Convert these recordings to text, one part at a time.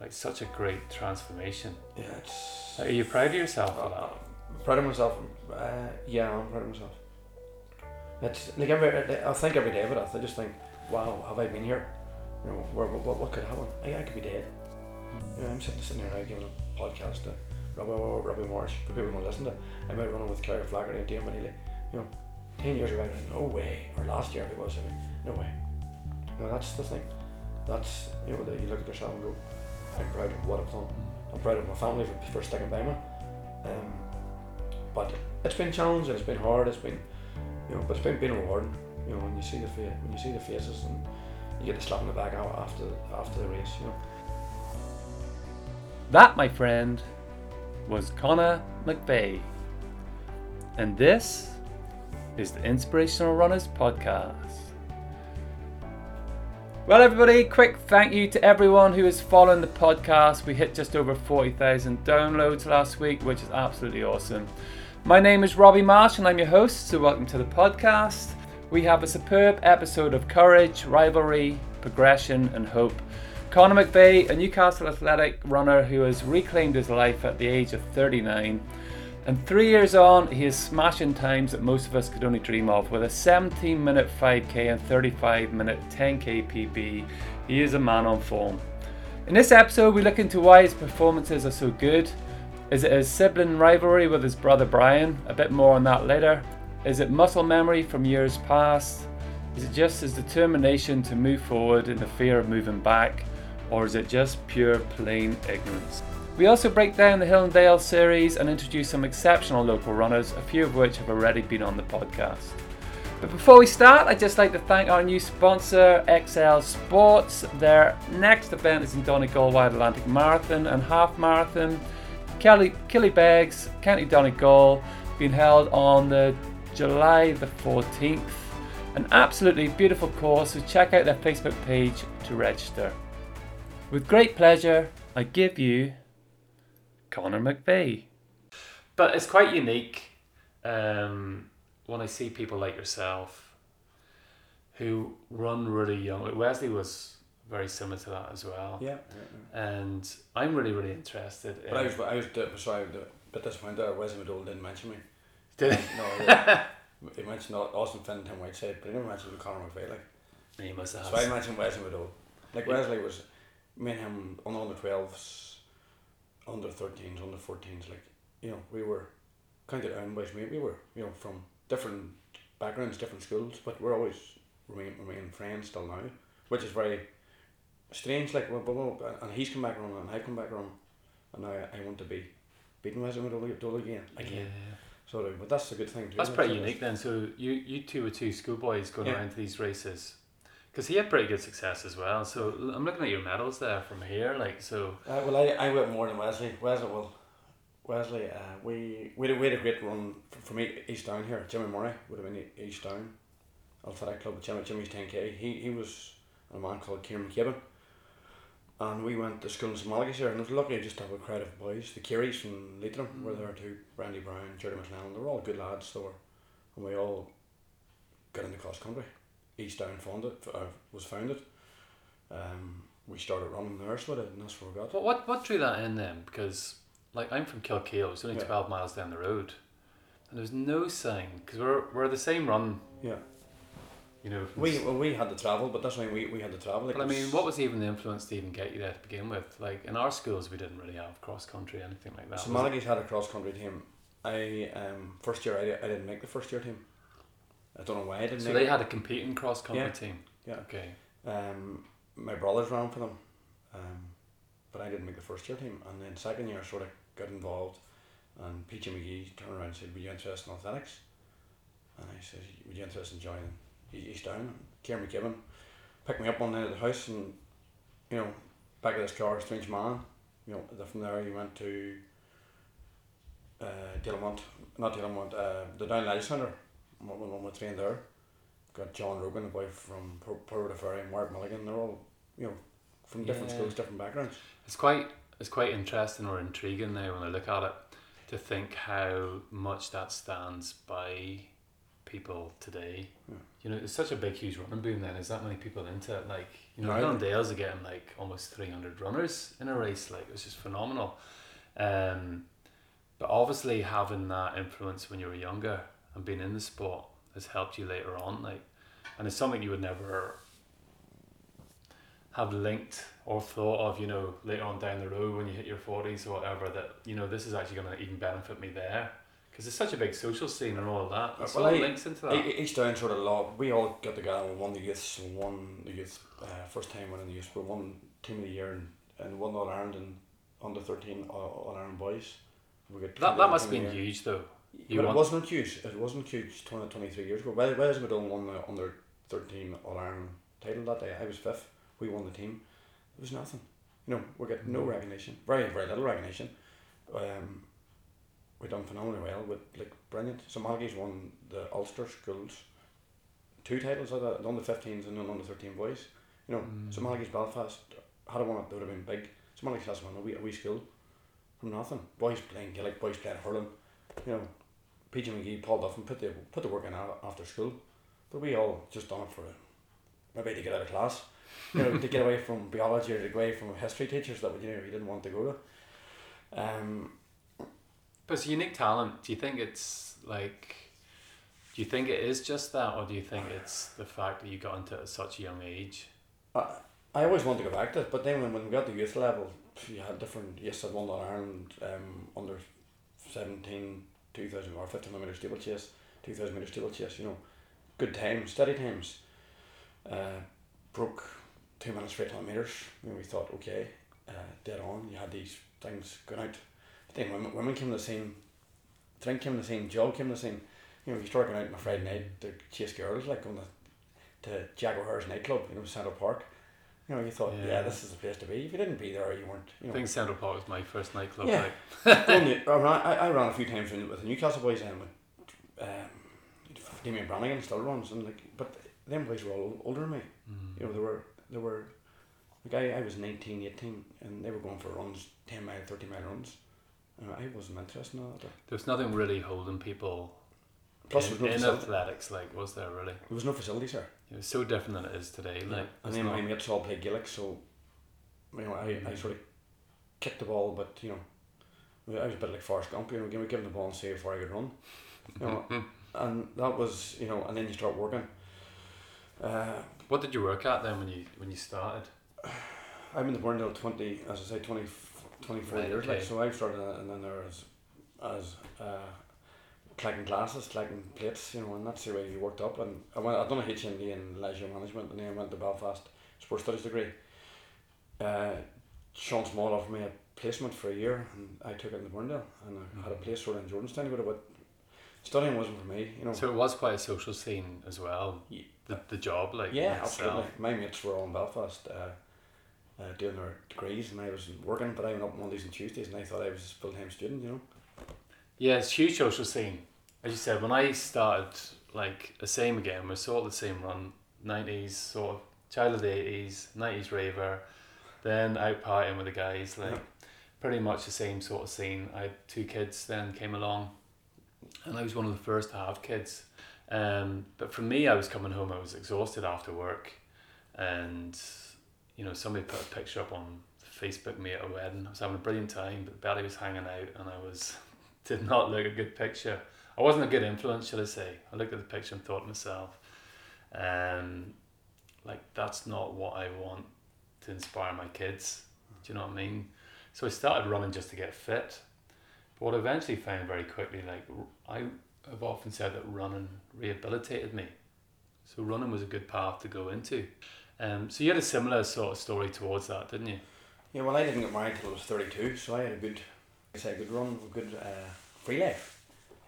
like such a great transformation. Yeah, it's. Are you proud of yourself for Uh, that? I'm proud of myself. Uh, yeah, I'm proud of myself. It's like every. I think every day about it. I just think, wow, have I been here? You know, where, what, what could happen? I, I could be dead. You know, I'm sitting, sitting here now giving a podcast to Robbie, Robbie Morris for people who want to listen to. I might run with Claire Flaherty and Dave Neely. You know, ten years ago, no way. Or last year, it was. I mean, no way. You know, that's the thing. That's you know, that you look at yourself and go, I'm proud of what I've done. I'm proud of my family for, for sticking by me. Um, but it's been challenging. It's been hard. It's been, you know, but it's been, been rewarding. You know, when you see the when you see the faces and you get the slap in the back out after after the race. You know. That, my friend, was Connaire McVeigh. And this is the Inspirational Runners Podcast. Well, everybody, quick thank you to everyone who is following the podcast. We hit just over 40,000 downloads last week, which is absolutely awesome. My name is Robbie Marsh, and I'm your host, so welcome to the podcast. We have a superb episode of courage, rivalry, progression, and hope. Connaire McVeigh, a Newcastle athletic runner who has reclaimed his life at the age of 39. And three years on, he is smashing times that most of us could only dream of. With a 17 minute 5k and 35 minute 10k PB, he is a man on form. In this episode, we look into why his performances are so good. Is it his sibling rivalry with his brother Brian? A bit more on that later. Is it muscle memory from years past? Is it just his determination to move forward in the fear of moving back? Or is it just pure plain ignorance? We also break down the Hill and Dale series and introduce some exceptional local runners, a few of which have already been on the podcast. But before we start, I'd just like to thank our new sponsor, XL Sports. Their next event is in Donegal Wide Atlantic Marathon and Half Marathon. Kelly Killybegs, County Donegal, being held on the July the 14th. An absolutely beautiful course, so check out their Facebook page to register. With great pleasure, I give you Connaire McVeigh. But it's quite unique um, when I see people like yourself who run really young. Like Wesley was very similar to that as well. Yeah. And I'm really, really interested in. But I was I was di- sorry, a bit disappointed that Wesley McDowell didn't mention me. Did he? No, yeah. he mentioned Austin Finn and Tim Whiteside, but he never mentioned Connaire McVeigh. Like. he must have. So I mentioned Wesley McDowell. Like Wesley was, me and him on under 12s, under 13s, under 14s. Like, you know, we were counted down boys. We, we were, you know, from different backgrounds, different schools, but we're always remain, remain friends still now, which is very strange. Like, well, well, and he's come back around and I've come back around, and now I, I want to be beating Wesley McDowell again. Yeah. Again. Again. So, but that's a good thing too. That's pretty unique then. So you, you two were two schoolboys going Yeah. around to these races. Because he had pretty good success as well. So I'm looking at your medals there from here. Like, so. Uh, well, I, I went more than Wesley. Wesley, well, Wesley, uh, we we had, a, we had a great run f- from E- East Down here. Jimmy Murray would have been E- East Down, Athletic Club. Jimmy, Jimmy's ten k. He he was a man called Kieran Kibbin, and we went to school in St Malachy's here, and I was lucky just to have a crowd of boys. The Kearys from Leitrim were there too. Randy Brown, Jerry McLennan. They were all good lads. They were, and we all got into cross country. East Down founded uh, was founded. Um, we started running there, so and that's where we got. What, what, what drew that in then? Because, like, I'm from Kilkeel. It's only Yeah. 12 miles down the road. And there's no sign. Because we're, we're the same run, Yeah. you know. We well, we had to travel, but that's why we, we had to travel. Like but I mean, what was even the influence to even get you there to begin with? Like, in our schools, we didn't really have cross country, anything like that. So it? Had a cross country team. I um first year I, I didn't make the first year team. I don't know why I didn't So they had a competing cross country Yeah. team. Yeah. Okay. Um, my brothers ran for them, um, but I didn't make the first year team. And then second year, I sort of got involved, and Peachy McGee turned around and said, "Were you interested in athletics?" And I said, "Would you interested in joining East Down?" Kieran McKibben picked me up one night at the house, and you know, back of this car, strange man. You know, then from there he went to uh, Delamont, not Delamont, uh, the Down Leisure Centre. When when we trained there, got John Rogan, a boy from Portaferry, and Mark Mulligan. They're all, you know, from different Yeah. schools, different backgrounds. It's quite it's quite interesting or intriguing now when I look at it to think how much that stands by people today. Yeah. You know, it's such a big, huge running boom. Then is that many people into it? Like, you know, Right. Glendale's are getting like almost three hundred runners in a race. Like, it's just phenomenal. Um, but obviously, having that influence when you were younger and being in the sport has helped you later on. Like, and it's something you would never have linked or thought of, you know, later on down the road when you hit your 40s or whatever, that, you know, this is actually going to even benefit me there. Because it's such a big social scene and all of that. It's Well, all I- links into that. East Down sort of law, we all got together and won the youths, and won the youth uh, first time winning the youths. We won team of the year and, and won All Ireland and under thirteen All All Ireland boys. We got that, that must have been of the year. huge, though. But You it wasn't huge. It wasn't huge 20, 23 years ago. Why, why has Madone won the under 13 All Ireland title that day? I was fifth. We won the team. It was nothing. You know, we get no Mm. recognition. Very, very little recognition. Um, we done phenomenally well with like brilliant. St Malachy's won the Ulster schools two titles of that, the under 15s and the under 13 boys. You know, Mm. St Malachy's Belfast had I won it, they would have been big. St Malachy's has won a wee, a wee school from nothing. Boys playing Gaelic, boys playing hurling. You know, PG McGee, Paul Duffin put the put the work in after school, but we all just done it for a maybe to get out of class, you know, to get away from biology or to get away from history teachers that you know you didn't want to go to. Um, But it's a unique talent. Do you think it's like, do you think it is just that, or do you think it's the fact that you got into it at such a young age? I, I always wanted to go back to it, but then when, when we got to youth level, you had different. Yes, I'd won All Ireland um, under 17, 2000 or 1500 metre steeplechase, 2000 metre steeplechase, you know, good times, steady times. Uh, broke two minutes for 800 metres. We thought, okay, uh, dead on. You had these things going out. But then women, women came the same, drink came the same, jog came the same. You know, you start going out on a Friday night to chase girls, like on the to Jack O'Hare's nightclub, you know, Central Park. You know, you thought, yeah. Yeah. this is the place to be. If you didn't be there, you weren't. You I think Central Park was my first nightclub. Yeah. Like, I, ran, I, I ran a few times with the Newcastle boys and with um, Damien Brannigan still runs and like, but them boys were all older than me. mm. You know, they were they were like I, I was 19, 18 and they were going for runs, ten mile, thirty mile runs. And I wasn't interested in that. there was nothing really holding people Plus, in, there was, in no facility, athletics, like, was there really? there was no facilities there. It was so different than it is today. Like, and then my mates all played Gaelic, so you know I, I sort of kicked the ball, but you know I was a bit like Forrest Gump, you know, give me give him the ball and see before I could run, you know, and that was you know, and then you start working. Uh, what did you work at then when you when you started? I'm in the Burrendale twenty, as I say, 20, 24 Right, years, like so. I started, and then there was as uh, collecting glasses, collecting plates, you know, and that's the way you worked up. And I went, I've done a HND in leisure management, and then I went to Belfast sports studies degree. Uh, Sean Small offered me a placement for a year, and I took it in the Burrendale, and I had a place sort of in Jordanstown to go to, but studying wasn't for me, you know. So it was quite a social scene as well. The, the job, like yeah, absolutely. My mates were all in Belfast uh, uh, doing their degrees, and I was working, but I went up Mondays and Tuesdays, and I thought I was a full time student, you know. Yeah, it's a huge social scene. As you said, when I started, like the same again, we're sort of the same run. Nineties, sort of child of the eighties, nineties raver, then out partying with the guys, like Yeah. pretty much the same sort of scene. I had two kids then came along, and I was one of the first to have kids. Um, but for me, I was coming home. I was exhausted after work, and you know somebody put a picture up on Facebook me at a wedding. I was having a brilliant time, but Betty was hanging out, and I was did not look a good picture. I wasn't a good influence, should I say? I looked at the picture and thought to myself, um, like that's not what I want to inspire my kids. Do you know what I mean? So I started running just to get fit. But what I eventually found very quickly, like I have often said that running rehabilitated me. So running was a good path to go into. Um, so you had a similar sort of story towards that, didn't you? Yeah, well, I didn't get married till I was 32, so I had a good, I say, a good run, a good uh, free life.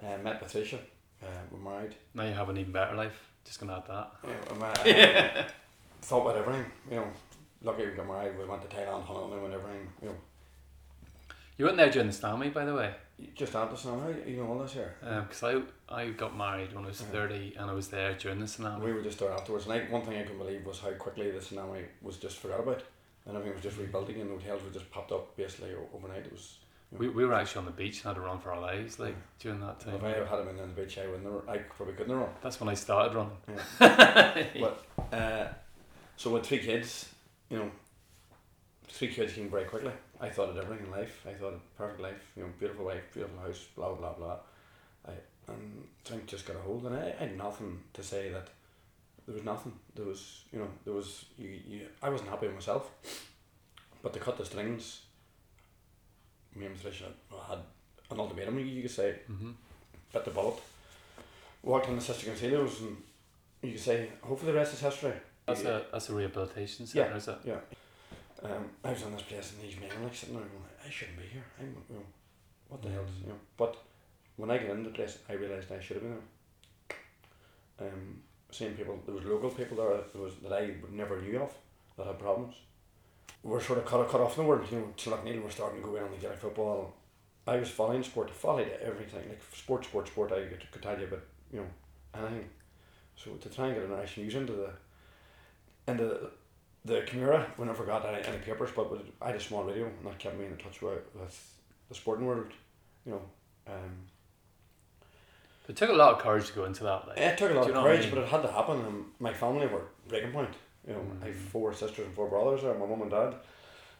Uh, met Patricia, uh, we're married. Now you have an even better life. Just gonna add that. Yeah, I'm, uh, thought about everything, you know. Lucky we got married, we went to Thailand, honeymoon and everything, you know. You weren't there during the tsunami, by the way, Just after the tsunami, you know all this here. because I I got married when I was Yeah. thirty, and I was there during the tsunami. We were just there afterwards, and I, one thing I couldn't believe was how quickly the tsunami was just forgot about, and everything was just rebuilding, and The hotels were just popped up basically overnight. It was We, we were actually on the beach and had to run for our lives like during that time. If I had been on the beach, I wouldn't. I probably couldn't have run. That's when I started running. Yeah. but uh, so with three kids, you know, three kids came very quickly. I thought of everything in life. I thought of perfect life. You know, beautiful wife, beautiful house, blah blah blah. I and things just got a hold, and I, I had nothing to say that there was nothing. There was, you know, there was you, you. I wasn't happy with myself, but to cut the strings, me and Tricia had an ultimatum. You could say, Mm-hmm. bit the bullet. Walked in the Sister Consilio's, and you could say, hopefully the rest is history. That's a that's a rehabilitation centre, Yeah. is it? Yeah. Um, I was on this place and these men like sitting there going, I shouldn't be here. I'm, you know, what the hell, Mm. you know. But when I got into the place, I realised I should have been there. Um, seeing people, there was local people there that was that I never knew of that had problems. We were sort of cut, cut off in the world, you know. Like Neil were starting to go on the Gaelic football. I was following sport, followed everything like sport, sport, sport. I could, could tell you about you know anything. So to try and get an national news into the into the, the Cuan Mhuire, we never got any, any papers, but I had a small radio and that kept me in touch with, with the sporting world, you know. Um, It took a lot of courage to go into that. Like, it took a lot of what I courage, mean? but it had to happen. And my family were breaking point. You know, I have Mm. four sisters and four brothers there, my mum and dad.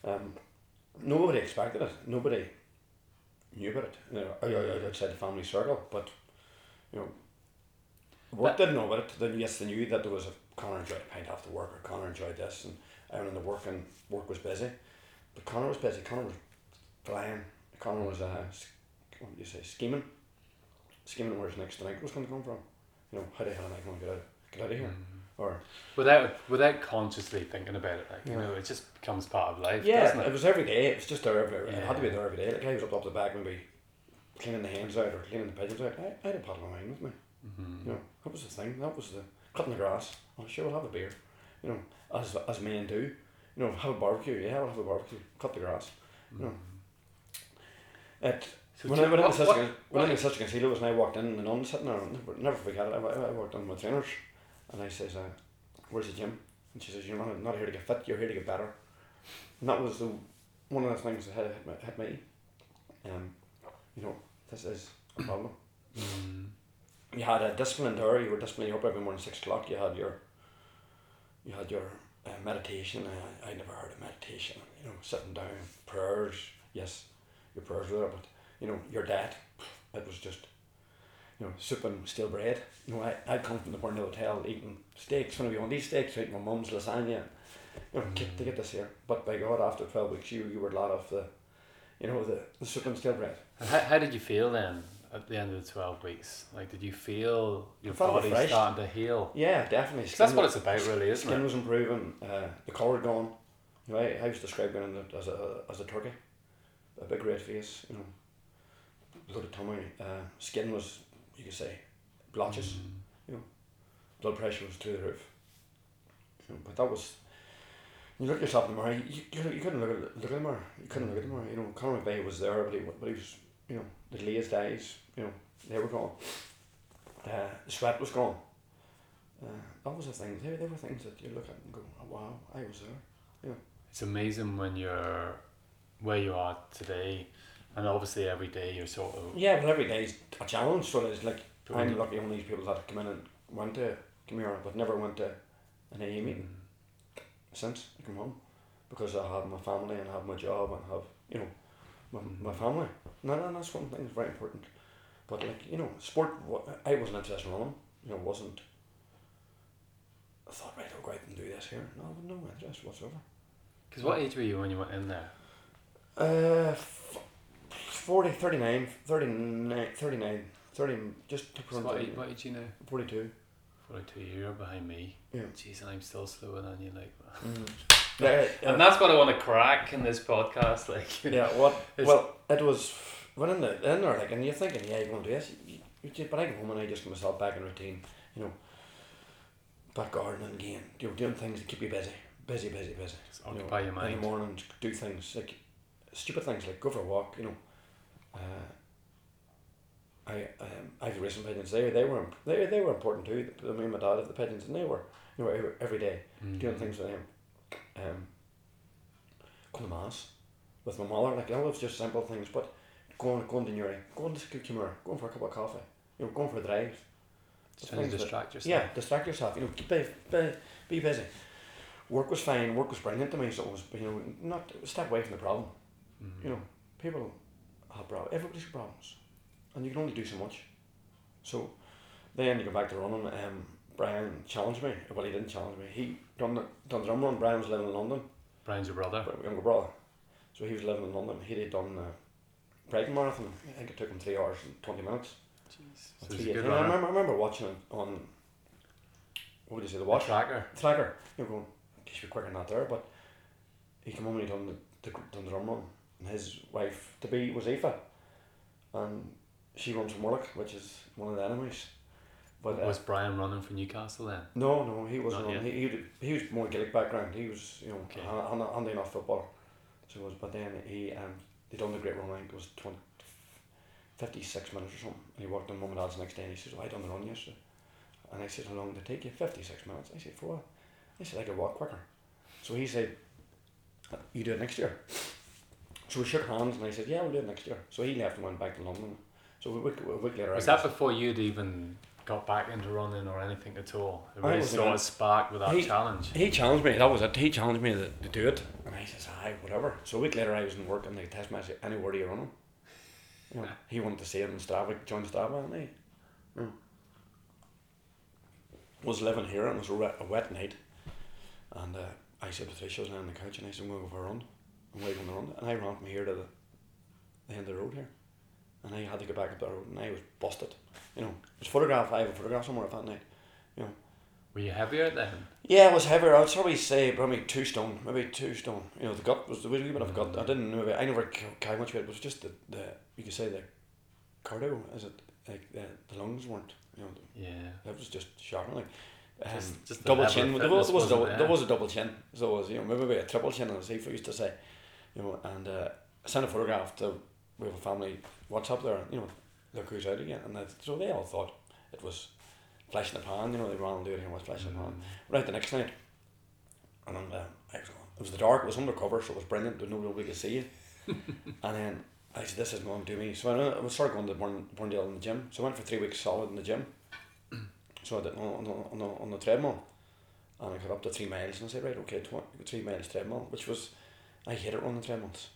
Um, nobody expected it. Nobody knew about it. You know, outside the family circle, but you know, work But- didn't know about it. Then yes, they knew that there was a Connaire enjoyed a pint after work, or Connaire enjoyed this, and I went the work and work was busy. But Connaire was busy. Connaire was flying. Connaire was uh, what do you say, scheming, scheming where his next drink was going to come from. You know, how the hell am I going to get out, get out of here? Mhm. Or Without without consciously thinking about it, like you Yeah. know, it just becomes part of life, yeah, doesn't it it? was every day. It was just there. Every, It had to be there every day. Like I was up up the back maybe cleaning the hens out or cleaning the pigeons out. I, I had a bottle of wine with me. Mm-hmm. You know, that was the thing. That was the cutting the grass. Oh, sure, we'll have a beer. You know, as as men do. You know, have a barbecue. Yeah, we'll have a barbecue. Cut the grass. You know. It So when I went what- into such what- a when I into such a concealer was and I walked in and the nun sitting there. Never, never forget it. I, I I walked in with trainers, and I says, uh, "Where's the gym?" And she says, "You're not, not here to get fit. You're here to get better." And that was the one of the things that hit, hit, me. Um, you know, this is a problem. Mm. You had a discipline there. You were disciplined. You up every morning six o'clock. You had your, you had your uh, meditation. I, I never heard of meditation. You know, sitting down, prayers. Yes, your prayers were there, but you know your diet. It was just, you know, soup and stale bread. You know, I I come from the Burnley Hotel eating steaks. When we on these steaks, eating my mum's lasagna. You know, get to get this here. But by God, after twelve weeks, you you were a lot of the, you know, the, the soup and stale bread. And How, how did you feel then at the end of the twelve weeks? Like, did you feel your body refreshed. starting to heal? Yeah, definitely. 'Cause that's Skin what it's about, really, isn't Skin it? was improving. Uh, the colour gone. You know, I, I was describing it as a as a turkey, a big red face. You know, load of tummy. Uh, skin was you could say blotches. Mm. Blood pressure was through the roof. You know, but that was. You look yourself in the mirror. You, you, you couldn't look at look at the mirror. You couldn't look at the mirror. You know, Connaire McVeigh was there, but he but he was you know the glazed eyes. You know they were gone. Uh, the sweat was gone. Uh, that was the thing. They, they were things that you look at and go, oh, wow, I was there. It's amazing when you're where you are today, and obviously every day you're sort of. Yeah, but every day is a challenge. So it's like I'm lucky on these people that come in and went to Camera, but never went to an AA meeting since I come home because I have my family and I have my job and have you know my, my family. No, no, that's one thing that's very important. But like you know, sport. I wasn't interested in running. You know, wasn't. I thought right, I'll go out and do this here. No, no interest whatsoever. Because what age were you when you went in there? Uh, f- 40, 39, 39, 39, 30, just to So what, what age you now? 42. Forty-two. You're behind me. Yeah. Jeez, and I'm still slower than you. Like. Mm. Yeah, And that's what I want to crack in this podcast. Like. yeah, what? Well, it was when in the in there like, and you're thinking, yeah, you're going to do this. You, you, but I go home and I just get myself back in routine. You know, back gardening again. You know, doing things that keep you busy, busy, busy, busy. Just You know, your In the morning, do things like stupid things like go for a walk. You know, uh, I um, I have racing pigeons. They they were they they were important too. I mean, my dad had the pigeons, and they were you know every, every day doing Mhm. things with them. Um, going to mass with my mother. Like, you know, it's just simple things. But going, going to Newry, going to Cuan Mhuire, going for a cup of coffee, you know, going for a drive. Trying to things that- yourself. Yeah, distract yourself. You know, be, be, be busy. Work was fine. Work was brilliant to me. So it was, you know, not step away from the problem. Mhm. You know, people have problems. Everybody's got problems, and you can only do so much. So then you go back to running. Um, Brian challenged me. Well, he didn't challenge me. He done the done the drum run. Brian was living in London, Brian's your brother. younger brother. So he was living in London. He had done the Brighton Marathon. I think it took him three hours and twenty minutes. Jeez. So he's three a good eighteen. I remember, I remember watching it on. What would you say? The A watch tracker. tracker. You're going, he should be quicker than that there, but he came home and he done the, the done the drum run. And his wife to be was Aoife, and she runs from Warwick, which is one of the enemies. But uh, was Brian running for Newcastle then? no, no, he wasn't. He, he he was more Gaelic background. He was you know Okay. okay. handy handy enough footballer. So it was, but then he um they done the great run. I think it was 20, 56 minutes or something. And he walked in mum and dad's next day and he says, "Oh, I done the run yesterday." And I said, "How long did it take you?" Fifty six minutes. I said, "For what?" I said, "I could walk quicker." So he said, "You do it next year." So we shook hands and I said, "Yeah, we'll do it next year." So he left and went back to London. So a week, a week later, Was I that before you'd even got back into running or anything at all? It really sort of sparked with that He- challenge. He challenged me. That was it. He challenged me to, to do it, and I says, "Aye, whatever." So a week later, I was in work, and they test me. I said, "Any word are you running?" You know, he wanted to see it in Strava, join Strava, and you know, was living here, and it was a wet, a wet night, and uh, I said, "Patricia was on the couch, and I said, I'm going to go for a run." And we're going to run, and I ran from here to the, the end of the road here, and I had to get back up the road, and I was busted. You know, it was photograph. I have a photograph somewhere of that night. You know. Were you heavier then? Yeah, it was heavier. I'd probably say probably two stone, maybe two stone. You know, the gut was a wee bit of gut. I didn't know. I never ca- carried much weight. It was just the, the you could say the cardio. Is it like the, the lungs weren't? You know, Yeah. that was just shocking. Like um, Just- just double chin. There was, there was, a double, there was a double chin. So it was you know maybe a triple chin as Aoife used to say. You know, and uh, I sent a photograph to we have a family WhatsApp there. You know, look who's out again, and that, so they all thought it was flash in the pan. You know, they ran and do it. was flash in the pan. Mm. Right the next night, and I'm, uh, was it was the dark, it was undercover, so it was brilliant. There's no real way to see you. and then I said, "This isn't going to do me." So I, I was started going to Burn, Burrendale in the gym. So I went for three weeks solid in the gym. so I did on, on, the, on, the, on the treadmill, and I got up to three miles, and I said, "Right, okay, tw- three miles treadmill," which was I hated running treadmills.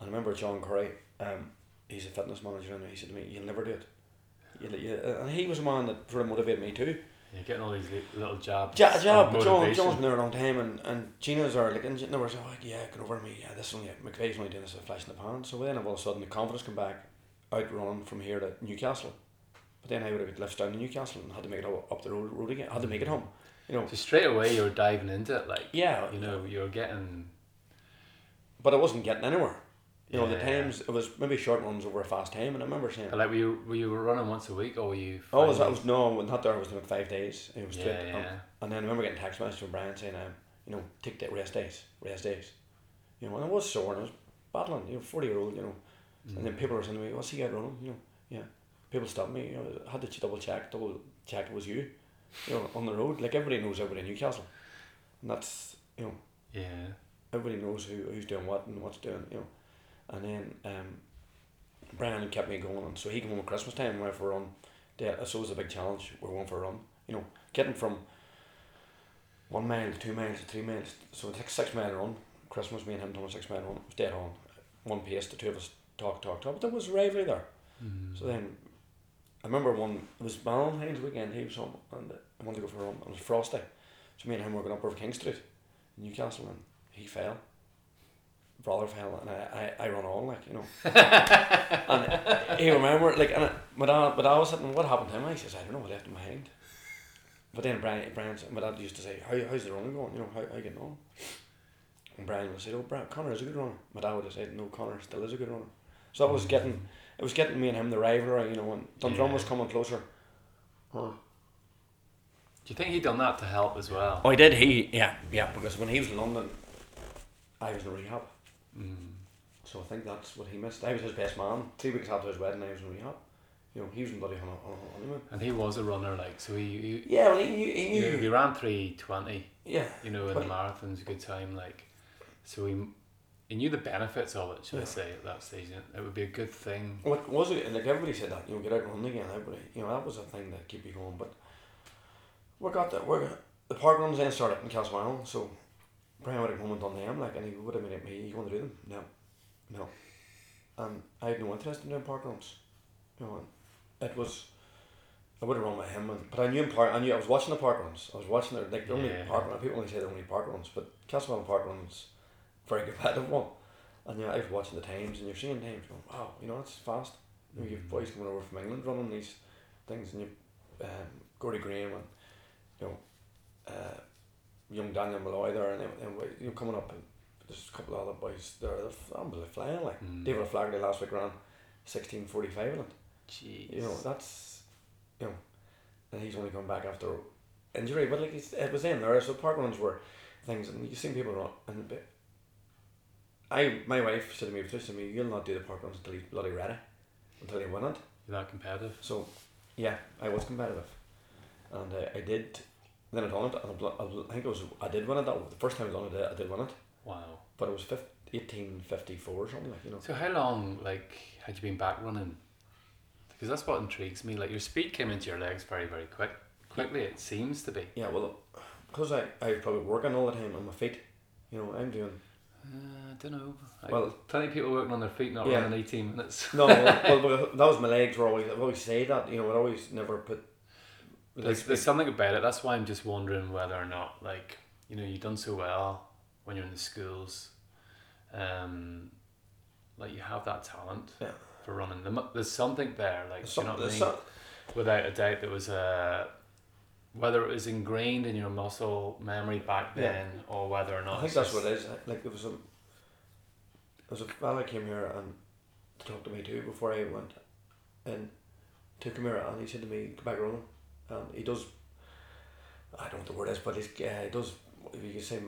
And I remember John Curry, um, he's a fitness manager, and he said to me, "You'll never do it." You'll, you, and he was a man that sort of motivated me too. You're getting all these li- little jabs. Ja, job, but John, John's been there a long time, and, and Gina's are like, and they were like, yeah, get over me, yeah, this is only, McVeigh's only doing this as a flash in the pan. So then all of a sudden the confidence come back, out running from here to Newcastle. But then I would have got lifts down to Newcastle and had to make it up, up the road, road again, had to make it home, you know. So straight away you were diving into it, like Yeah, you know, you're getting but I wasn't getting anywhere. You know, the times, it was maybe short runs over a fast time, and I remember saying, like were you were you running once a week or were you? oh, was that finally- was, no, not there, I was doing five days. It was yeah, straight. yeah. um, And then I remember getting text message from Brian saying, um, you know, take the rest days, rest days. You know, and I was sore and I was battling, you know, 40 year old, you know. And then people were saying to me, what's he got running? You know, yeah. People stopped me, you know, I had to double check, double check it was you, you know, on the road. Like everybody knows everybody in Newcastle. And that's, you know, yeah. Everybody knows who, who's doing what and what's doing, you know. And then um, Brian kept me going, and so he came home at Christmas time and went for a run. Yeah, so it was a big challenge. We're going for a run, you know, getting from one mile to two miles to three miles. So it's like a six mile run. Christmas, me and him done a six mile run. It was dead on, one pace. The two of us talk, talk, talk. But there was rivalry there. Mm. So then, I remember one. It was Valentine's weekend. He was home, and I wanted to go for a run. It was frosty, so me and him were going up over King Street, in Newcastle, and he fell. Brother fell, and I, I, I run on like you know. and he remember like, and I, my dad, my dad was sitting. What happened to him? I says, I don't know. I left him behind. But then Brian, Brian, my dad used to say, How, how's the running going? You know, how, how you getting on? And Brian would say, Oh, Brian, Connaire is a good runner. My dad would have said, No, Connaire still is a good runner. So that was mm. getting, it was getting me and him the rivalry, you know, and Dundrum was coming closer. Oh. Do you think he done that to help as well? oh, he did. He, yeah, yeah, because when he was in London, I was in rehab. Mm. So I think that's what he missed. I was his best man. Two weeks after his wedding, I was in rehab. You know, he was in bloody on a, on a honeymoon. And he was a runner, like so. He he, Yeah, well, he knew. He knew. he ran three twenty. yeah. You know, in the marathons, a good time. Like, so he he knew the benefits of it. Should I say at that stage? It would be a good thing. What was it? Like everybody said that you know, get out and run again. Everybody, you know, that was a thing that keep you going. But we got that. We're the park runs then started in Castlewellan, so Brian would have come and done them. Like, and he would have been at me. You want to do them? No, no. And I had no interest in doing park runs. You know, it was. I would have run with him, and, but I knew in park. I knew I was watching the park runs. I was watching the like the only Yeah. park run. People only say they're only park runs, but Castlewellan park runs, very competitive one. And yeah, I was watching the times, and you're seeing times going, wow, you know, that's fast. You know, you've Mhm. boys coming over from England running these things, and you, um, Gordy Graham and you know, uh, young Daniel Malloy there, and, and we- you know, coming up, and there's a couple of other boys there. They're flying. Like Mm. David Flaherty last week ran sixteen forty five, and Jeez. you know that's, you know, and he's only come back after injury, but like it's, it was in there. So park runs were things, and you've seen people run, and I, my wife said to me, said to me, you'll not do the park runs until he's bloody ready, until you win it. You're that competitive. So, yeah, I was competitive, and uh, I did. Then I done it, and I, I think it was I did win it. That was the first time I done it, I did win it, Wow. but it was fif- eighteen fifty four or something like you know. So how long, like, had you been back running? Because that's what intrigues me. Like your speed came into your legs very, very quick. Quickly, it seems to be. Yeah, well, because I I was probably working all the time on my feet. You know, I'm doing Uh, I don't know. I, Well- plenty of people working on their feet, not Yeah. running eighteen minutes. no. well, well, that was my legs were always. I always say that. You know, I always never put. There's, there's something about it. That's why I'm just wondering whether or not, like, you know, you've done so well when you're in the schools. Um, like you have that talent Yeah. for running. There There's something there, like There's you know what I mean. some- Without a doubt, there was a whether it was ingrained in your muscle memory back Yeah. then, or whether or not. I think that's just- what it is. Like there was a, there was a fella came here and talked to me too before I went, and took him here and he said to me, "Go back running," and he does. I don't know what the word is, but he's uh, he does. If you can say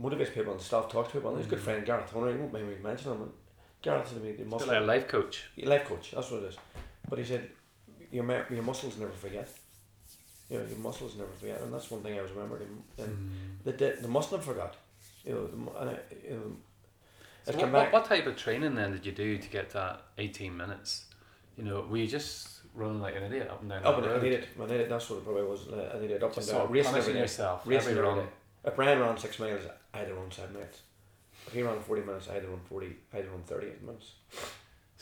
motivates people and stuff, talks to people. And his good Mhm. friend Gareth Hunter, he won't mind me mentioning him. and Gareth said to me, "The It's a muscle, like a life coach. life coach. That's what it is." But he said, "Your your muscles never forget." You know, your muscles never forget, and that's one thing I was remembering. And Mm. they, they, they mustn't forgot. You know, the, and I, you know, So what, what, what type of training then did you do to get that 18 minutes? You know, were you just running like an idiot up and down Up the and I road? needed, I needed. That's what it probably was. I needed up and down, sort of racing every yourself Racing every every run. If Brian ran six miles, I had to run seven minutes. If he ran forty minutes, I had to run forty. I had to run thirty-eight minutes.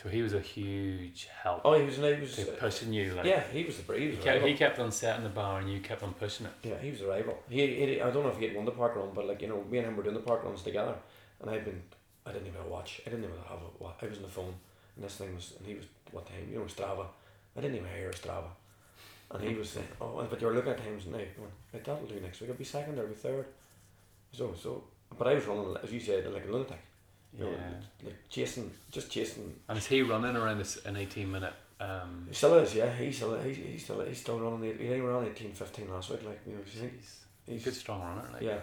So he was a huge help Oh, he was. He was. pushing you. Like, yeah, he was the he He kept, he kept on setting the bar and you kept on pushing it. Yeah, he was the rival. He, he, I don't know if he had won the park run, but like you know, me and him were doing the park runs together, and I'd been, I didn't even watch. I didn't even have a watch. I was on the phone, and this thing was, and he was what time? You know, Strava. I didn't even hear Strava, and he was saying, "Oh, but you're looking at times now, going, right, that'll do next week. I'll be second or I'll be third. So, so, but I was running as you said, like a lunatic. You Yeah. know, like chasing, just chasing. And is he running around this an 18 minute? Um, He still is, yeah. He's still, he's, he's still, he's still running. The, he ran eighteen fifteen last week. Like you know, he's he's a good strong runner. Like. yeah.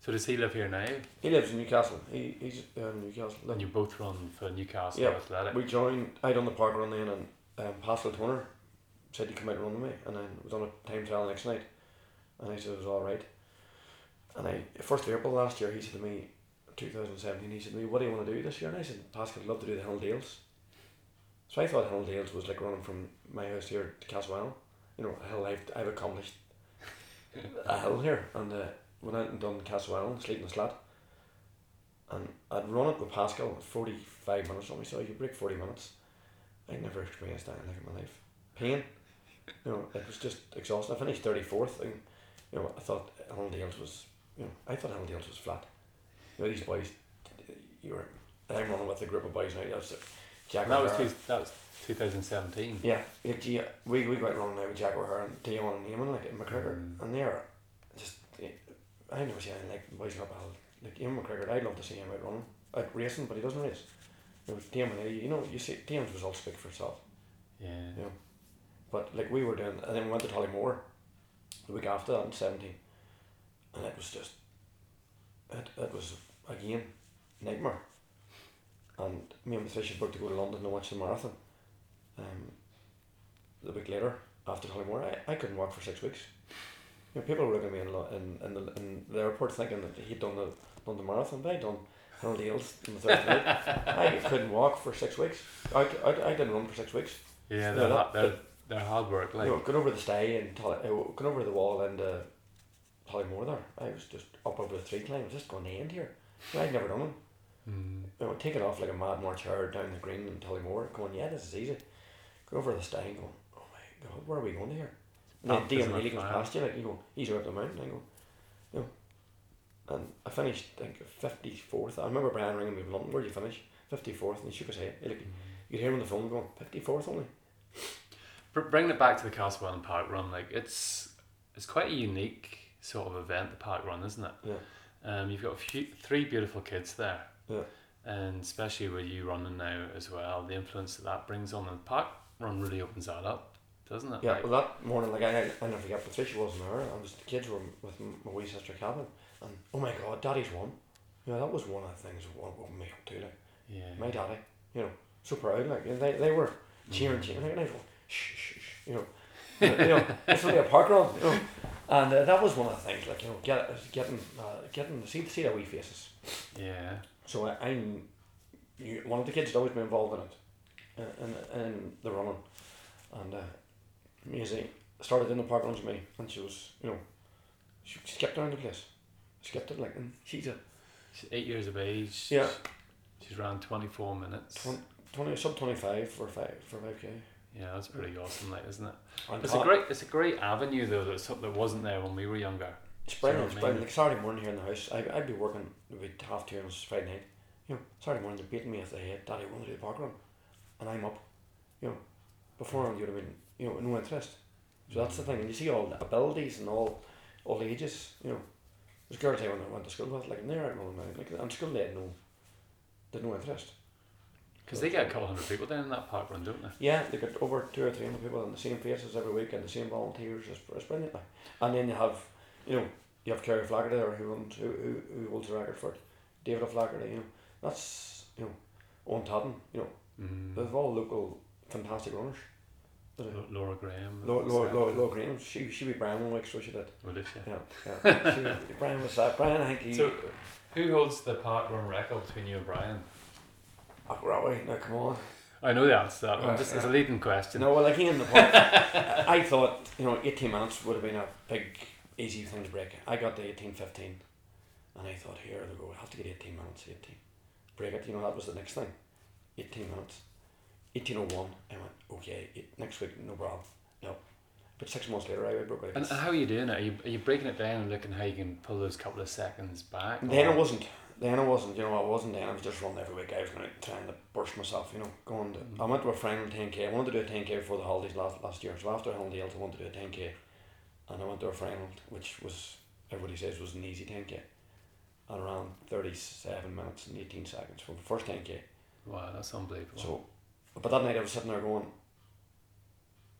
So does he live here now? He lives in Newcastle. He he's uh, in Newcastle. And you both run for Newcastle Yeah. Athletic. We joined. I done the park run then, and um, Pascal Toner said he'd come out and run with me, and then was on a time trial next night, and I said it was all right. And I first of April last year, he said to me, two thousand seventeen, he said to me, "What do you want to do this year?" And I said, "Pascal, I'd love to do the Hill Dales." So I thought Hill Dales was like running from my house here to Caswell. You know, a hill I've, I've accomplished a hill here, and uh, went out and done Castlewellan, sleeping the slat. And I'd run it with Pascal at 45 minutes on me, so you break 40 minutes. I never experienced anything like in my life. Pain. You know, it was just exhausting. I finished 34th, and, you know, I thought Dales was, you know, I thought Dales was flat. You know, these boys, you were, I'm running with a group of boys now, that's. Jack And that was two, that was 2017. Yeah, yeah, gee, we, we go out running now with Jack O'Hara and Dion and Eamon, like, in McGregor, Mm. and they're just, I never see anything like boys up Hill. Like, Eamon McGregor, I'd love to see him out running, out racing, but he doesn't race. You know, Dion, you know, you see, Dion's results speak for itself. Yeah. Yeah. But like we were doing, and then we went to Tollymore the week after that in 17, and it was just, it, it was again nightmare. And me and Patricia booked to go to London to watch the marathon. Um, the week later, after Tollymore, I, I couldn't walk for six weeks. You know, people were looking at me in, in, in, the, in the airport thinking that he'd done the, done the marathon, but I'd done Hill Dales in the third. I couldn't walk for six weeks. I, I, I didn't run for six weeks. Yeah, they're, hard, they're, they're hard work. Like, you know, going over the stay and Tully, uh, going over the wall and uh, Tollymore there. I was just up over the three climb. I was just going to end here. I'd never done them. mm, You know, taking off like a mad march hard down the green in Tollymore, going, yeah, this is easy. Go over the stay and going, oh my god, where are we going here? And then of Neely goes past you, like, you go, he's up the mountain. I go, know. And I finished, I think, 54th. I remember Brian ringing me from London, where did you finish? 54th, and he shook his head. He, like, you could hear him on the phone going, 54th only. Br- bringing it back to the Castlewellan Park Run, like it's it's quite a unique sort of event, the park run, isn't it? Yeah. Um, you've got a few, three beautiful kids there, Yeah. and especially with you running now as well, the influence that that brings on the park run really opens that up, doesn't it? Yeah, Like, well, that morning, like, I, I never forget, Patricia wasn't there, and was, the kids were with my wee sister Calvin, and oh my god, Daddy's won. Yeah, that was one of the things that woke me up too, like, yeah. my daddy, you know, so proud, like, and they, they were cheering, cheering, like, and I was going, shh, shh, shh, you know, you know, it's only a park run, you know, and uh, that was one of the things, like, you know, get, getting, uh, getting, see, see their wee faces. Yeah. So I, I'm, you, one of the kids had always been involved in it, uh, in, in the running, and uh, Maisie started in the park runs with me, and she was, you know, she skipped around the place, skipped it like, and she's a She's eight years of age. Yeah. She's around 24 minutes. Twen- twenty sub twenty five for five for five k. Yeah, that's pretty awesome, like, isn't it? And It's a great, it's a great avenue though. That's something that wasn't there when we were younger. You know I brilliant. Like Saturday morning here in the house, I I'd be working with half two on Friday night. You know, Saturday morning they're beating me if they hate Daddy want to do the park run, and I'm up. You know, before you'd have been you know no interest. So that's the thing. And you see all the abilities and all all ages. You know, there's girls I went, went to school with like and they're out running now. Like on school they had no, they had no interest. Because they get a couple hundred people down in that park run, don't they? Yeah, they get over two or three hundred people in the same faces every week and the same volunteers. It's, it's brilliant. Like. And then you have, you know, you have Kerry Flaherty there who runs, who, who, who holds the record for it. David O'Flaherty, you know, that's, you know, Owen Todden, you know, Mm. they're all local fantastic runners. Laura Graham. Laura, Laura, Laura, Laura Graham, she, she be Brian one week, so she did. Well, did she? Yeah, yeah. she, Brian was that. Uh, Brian, I think he. So, who holds the park run record between you and Brian? Oh, right, now come on. I know the answer to that. one. Right, just it's a leading question. No, well, again, the park, I thought, you know, 18 minutes would have been a big, easy thing to break. I got the 18 15, and I thought, here they go, I have to get 18 minutes, 18. Break it, you know, that was the next thing. 18 minutes. 1801, I went, oh, okay, it, next week, no problem. No. But six months later, I broke it. And, and how are you doing it? Are you, are you breaking it down and looking how you can pull those couple of seconds back? Then or- I wasn't. Then I wasn't. You know, I wasn't. Then I was just running every week. I was going to trying to burst myself. You know, going. To, mm. I went to a friend on ten k. I wanted to do a ten k before the holidays last last year. So after Holiday I wanted to do a ten k, and I went to a friend which was everybody says was an easy ten k, at around thirty seven minutes and eighteen seconds for the first ten k. Wow, that's unbelievable. So, but that night I was sitting there going,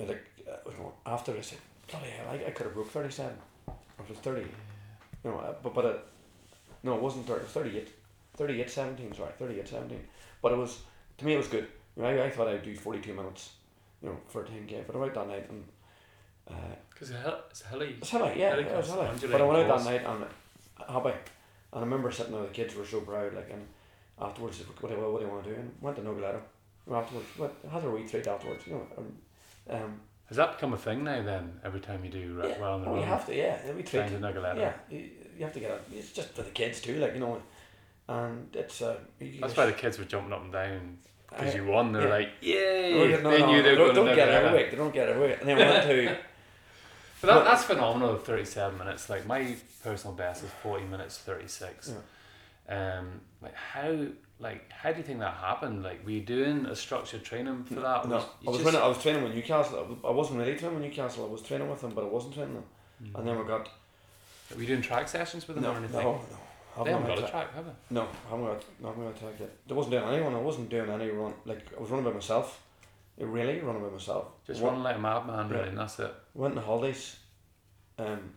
like, uh, I was going after I said, bloody hell, I, I could have broke 37. Or it was 30. You know, uh, but, but it, no, it wasn't 30, it was 38. 38 17, sorry, 38 17. But it was, to me, it was good. You know, I, I thought I'd do 42 minutes, you know, for a 10k. But I went out that night and, Because uh, it's hilly. it's hilly, yeah, Hilly it was hilly. But I went out that night and happy. And I remember sitting there, the kids were so proud, like, and afterwards, what do you, what do you want to do? And went to Nogaleto. Afterwards, what, had a wee treat afterwards, you know. Um, um, Has that become a thing now then? Every time you do yeah, well in the oh, you have to, yeah, a wee treat. down to Nuggaletta. Yeah, you, you have to get it. It's just for the kids too, like, you know. And it's, uh, you That's why the kids were jumping up and down because you won. They're yeah. like, yay! Oh, yeah, no, they no, knew they no, were don't, going don't to get it every week. They don't get it every week. And then we went to But that, that's phenomenal. Thirty-seven minutes. Like my personal best is forty minutes thirty-six. Um, like how, like how do you think that happened? Like, were you doing a structured training for that? No, I was just- training. I was training with Newcastle. I was- I wasn't really training with Newcastle. I was training with them, but I wasn't training them. And then we got Were you doing track sessions with them no, or no, anything? no. They haven't got got a track, have they? No, I haven't got. No, I haven't got attacked yet. I wasn't doing anyone. I wasn't doing any run. Like I was running by myself. Really running by myself. Just running like a madman, really, Yeah. and that's it. Went on the holidays. Um.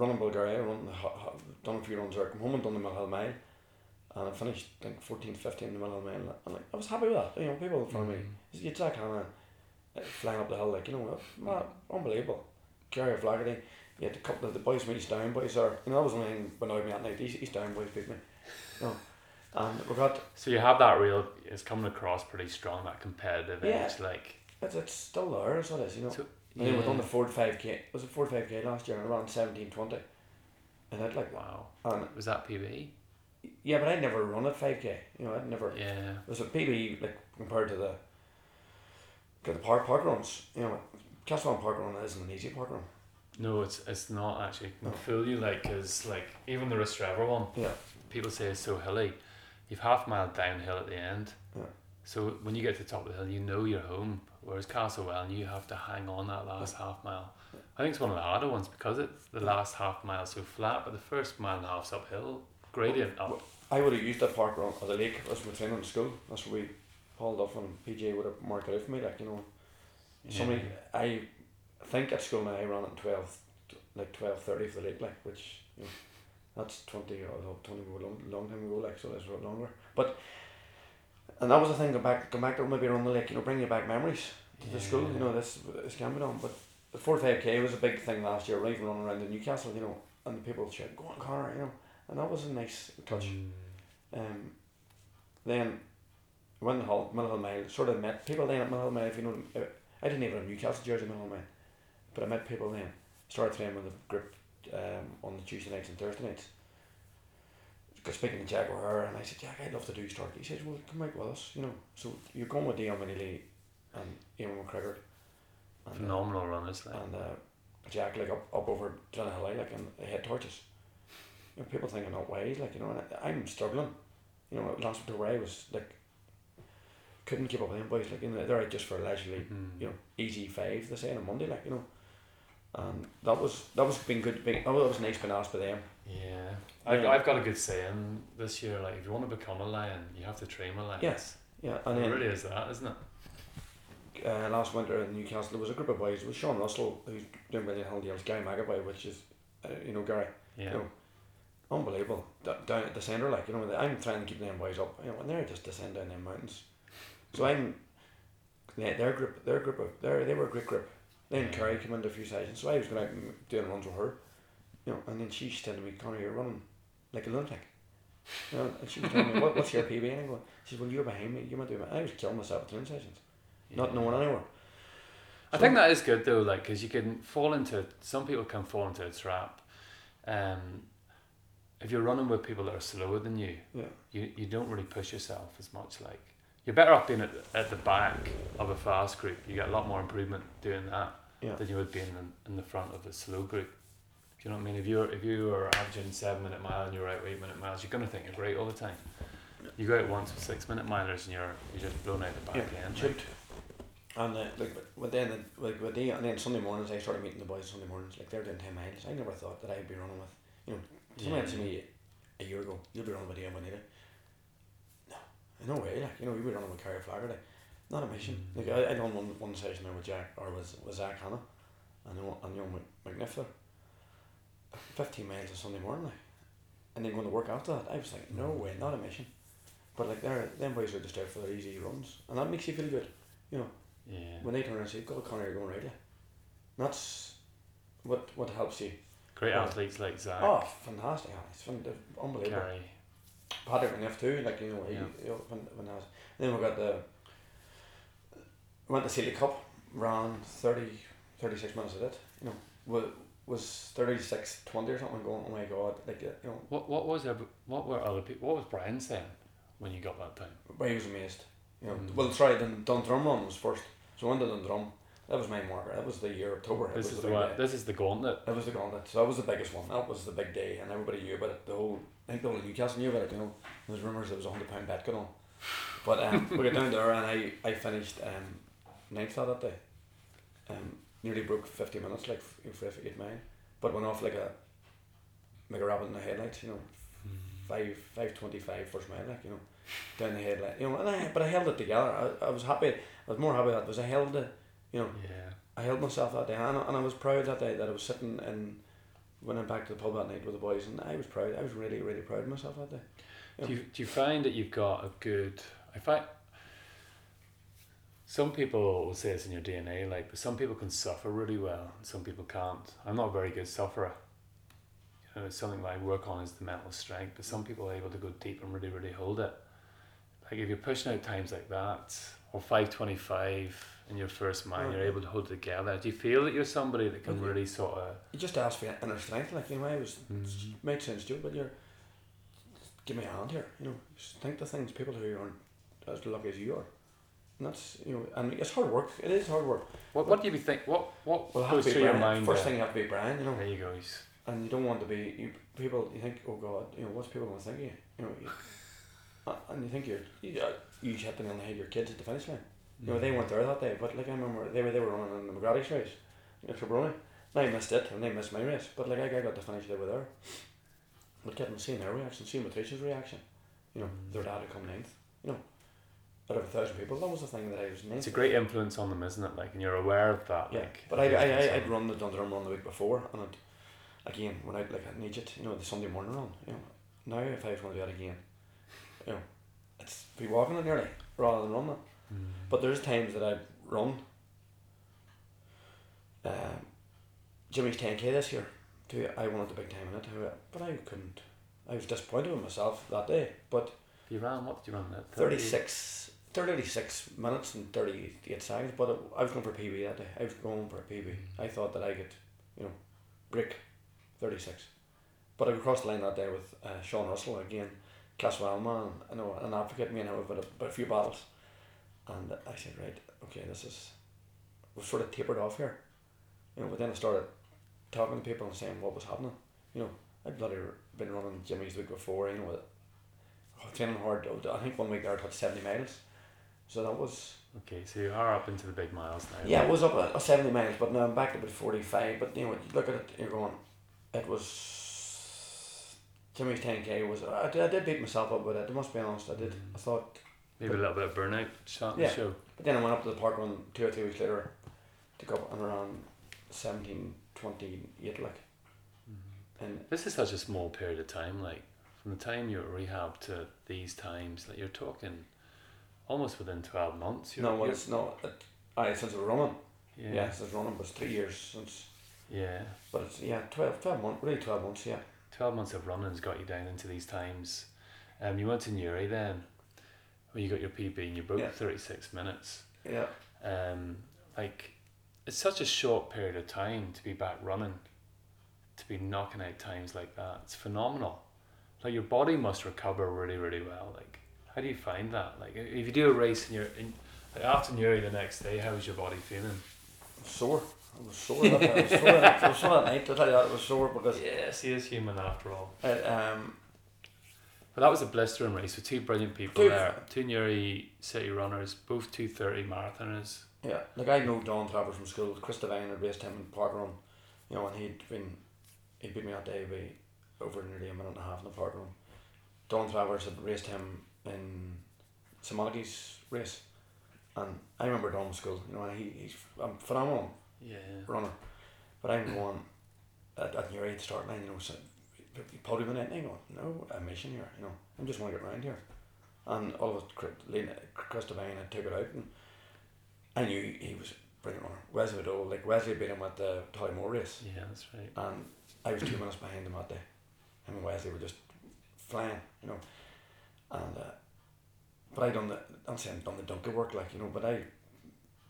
Running Bulgaria, running the, ho- ho- done a few runs there. Come home and done the Mill Mile, and I finished I think 14th, 15th in the Mill Mile, and like I was happy with that. You know, people in front of me, you Jack Hanna, uh, flying up the hill like you know, uh, unbelievable. Gary Flaherty, you had a couple of the boys from East Down boys there. You know, that was one thing when I went out night. East, East Down boys beat me. No, and we got So you have that real. It's coming across pretty strong. That competitive Yeah. edge, like. it's, it's still there. That's what it is. You know. So, And then we done the Ford five k. Was it Ford five k last year? Around seventeen twenty. And I'd like Wow. and Was that PB? yeah, but I'd never run at five k. You know, I'd never. Yeah. It was a PB like compared to the. Got the park park runs. You know, Castlewellan Park Run isn't an easy park run. No, it's it's not actually. No. Fool you like, cause like even the Rostrevor one, Yeah. people say it's so hilly. You've half mile downhill at the end. Yeah. So when you get to the top of the hill, you know you're home. Whereas Castlewellan, you have to hang on that last half mile. I think it's one of the harder ones because it's the last half mile so flat, but the first mile and a half's uphill, gradient up. I would have used that park run at the lake as my training in school. That's where we hauled off and PJ would have marked it out for me. Like you know, somebody I think at school now I ran it in twelve, like twelve thirty for the lake, like which you know, that's twenty oh, or twenty ago, long, long time ago, like so that's a lot longer. But and that was the thing. Go back, go back to maybe around the lake. You know, bring you back memories to the school. You know, this this can be done. But the four five k was a big thing last year. Right, even running around in Newcastle. You know, and the people said, "Go on, Connor!" You know, and that was a nice touch. Mm. Um, then when the whole Middle Mile sort of met people then at Middle Mile. If you know, uh, I didn't even have Newcastle jersey Middle Mile, but I met people then. Started training with the group um, on the Tuesday nights and Thursday nights. Got speaking to Jack O'Hara and I said, Jack, I'd love to do start. He says, Well, come out with us, you know. So you're going with Dion Lee and Ian McGregor and, uh, Phenomenal runners, like. and uh, Jack like up, up over Dunhill like and they had torches. You know, people think I'm not wise, like you know, and I, I'm struggling. You know, last October I was like couldn't keep up with them boys, like you know, they're out just for leisurely, Mhm. you know, easy five they say on a Monday, like, you know. And that was that was been good big oh that was nice being asked by them. Yeah. I've. I've got a good saying this year like, if you want to become a lion, you have to train a lion. Yes. Yeah. And it then really is that, isn't it? uh, last winter in Newcastle there was a group of boys with Sean Russell who's doing brilliant Hill Dales, Gary McAvoy, which is uh, you know, Gary. Yeah. know, unbelievable. D- down at the centre, like you know, I'm trying to keep them boys up. You know, and they're just descending down them mountains. So I'm, yeah, their group, their group of, their they were a great group. Then Yeah. Carrie came into a few sessions, so I was going out and doing runs with her. You know, and then she's telling me, Connor, you're running like a lunatic. You know, and she was telling me, what, what's your PB? And I'm going, she said, well, you're behind me. You might do it. I was killing myself at training sessions, not knowing anywhere. I think that is good though, like, because you can fall into, some people can fall into a trap. Um, if you're running with people that are slower than you, Yeah. you, you don't really push yourself as much. Like, you're better off being at, at the back of a fast group. You get a lot more improvement doing that Yeah. than you would being in, in the front of a slow group. Do you know what I mean? If you're if you are averaging seven minute mile and you're out eight minute miles, you're gonna think you're great all the time. You go out once with six minute milers and you're you're just blown out the back yeah, end. Chipped. And uh, like, but then like with the and then Sunday mornings I started meeting the boys Sunday mornings like they're doing ten miles. I never thought that I'd be running with you know someone yeah. to me a year ago you'll be running with Ian Bonita. No, no way. Like you know you were running with Carrie Flaherty. Like, not a mission. Mm-hmm. Like I I done one one session there with Jack or was was Zach Hanna, and and young McNiff there 15 miles on Sunday morning, like, and then going to work after that. I was like, no way, not a mission. But like, they're, them boys are just out for their easy runs, and that makes you feel good, you know. Yeah. When they turn around and say, God, Connor, you're going right, yeah. That's what what helps you. Great athletes like Zach. Oh, fantastic athletes, unbelievable. Gary. Patrick and F two, like you know, he, yeah. you know, when, when I was, then we got the went to see the cup, ran 30, 36 minutes of it, you know, with was 36, 20 or something. Going, oh my god, like you know, What what was every, what were other people? What was Brian saying when you got that time? but he was amazed. You know, Mm. well, sorry, then Dundrum run was first. So to Dundrum. That was my marker. That was the year October. It This is the the one. This is the gauntlet. That was the gauntlet. So that was the biggest one. That was the big day, and everybody knew about it. The whole, I think the whole Newcastle knew about it. You know, there was rumours there was a hundred pound bet going on. But um, we got down there, and I, I finished um, ninth that day. Um, nearly broke fifty minutes, like for eight mile, but went off like a, like a rabbit in the headlights. You know, hmm. five five twenty five first mile, like you know, down the headlight. You know, and I but I held it together. I, I was happy. I was more happy that was I held it. You know, Yeah. I held myself that day, and, and I was proud that day that I was sitting and went back to the pub that night with the boys, and I was proud. I was really, really proud of myself that day. Yeah. Do you, do you find that you've got a good? I find some people will say it's in your DNA, like, but some people can suffer really well, and some people can't. I'm not a very good sufferer. you know, something that I work on is the mental strength, but some people are able to go deep and really, really hold it. Like if you're pushing out times like that, or 525 in your first mile, you're Mhm. able to hold it together. Do you feel that you're somebody that can Well, really sort of. You just ask for inner strength, like you know, I was Mm. might sound stupid, but you're give me a hand here, you know. Just think the things people who aren't as lucky as you are. And that's you know, and it's hard work. It is hard work. What, what do you think? What, what Well, it goes through your mind? First thing you have to be Brian, you know. There you go. he's- and you don't want to be you people you think oh god you know what's people going to think of you you know you, uh, and you think you're you, uh, you hit the nail on the head your kids at the finish line you know they weren't there that day but like I remember they were they were running in the McGrady's race in Kilbroney and I missed it and they missed my race but like I, I got to finish they were there but getting seeing their reaction seeing Patricia's reaction you know Mm. their dad had come ninth you know out of a thousand people that was the thing that I was ninth It's a great influence on them, isn't it? Like, and you're aware of that. yeah, Like, but I, I, I I'd run the Dundrum run the week before, and I'd, again, when I'd like an Egypt, you know, the Sunday morning run, you know, now if I was going to do that again, you know, it's be walking it nearly rather than running. Mm. But there's times that I'd run. Um, Jimmy's 10k this year, too. I wanted the big time in it, but I couldn't. I was disappointed with myself that day, but You ran, what did you run? That 36, 36 minutes and 38 seconds, but I was going for PB that day. I was going for a PB. I thought that I could, you know, break 36. But I crossed the line that day with uh, Sean Russell again, Caswellman, and I know an advocate, me and him have had a, a few battles. And I said, right, okay, this is, we've sort of tapered off here. You know, but then I started talking to people and saying what was happening. You know, I'd bloody been running Jimmy's the week before, you know, oh, training hard. I think one week I had 70 miles. So that was, Okay, so you are up into the big miles now. yeah, it was up at 70 miles, but now I'm back to about 45. But you know, you look at it, you're going, it was, Jimmy's 10k was, I did, I did beat myself up with it, I must be honest, I did. Mm. I thought, Maybe a little bit of burnout shot Yeah. the show. but then I went up to the park run two or three weeks later to go up and around 17, 28, like. Mm-hmm. And This is such a small period of time. Like from the time you're at rehab to these times, like you're talking almost within twelve months. You're, no, well, it's no, it, aye, since was running. yeah, Yeah, since running was three years since, yeah. but it's, yeah, 12, 12 months, really 12 months, yeah. Twelve months of running's got you down into these times. Um, you went to Newry then, where you got your PB and you broke Yeah. thirty six minutes. Yeah. Um, like it's such a short period of time to be back running, to be knocking out times like that. It's phenomenal. Like your body must recover really, really well. Like how do you find that? Like if you do a race and you're in, like after Newry the next day, how was your body feeling? sore. I was sore. I was sore. I was sore that night. I tell you that it was sore because Yes, he is human after all. it, um, But that was a blistering race with two brilliant people Two- there. Two Newry city runners, both two thirty marathoners. yeah, like I know Don Travers from school. Chris Devine had raced him in park run, you know, and he'd been he beat me that day by over nearly a minute and a half in the park run. Don Travers had raced him in Simonides race, and I remember Don from school. You know, and he, he's a phenomenal Yeah. runner. But I'm going at, at your age start line, you know, so podium and anything. I go, no, a mission here, you know. I'm just want to get around here. And all of us, Chris, Devine had took it out and I knew he, was brilliant runner. Wesley O'Dowell, like Wesley beat him at the Tollymore race Yeah, that's right. and I was two minutes behind him that day. Him and Wesley were just flying, you know. And uh, but I done the I'm saying done the donkey work like, you know, but I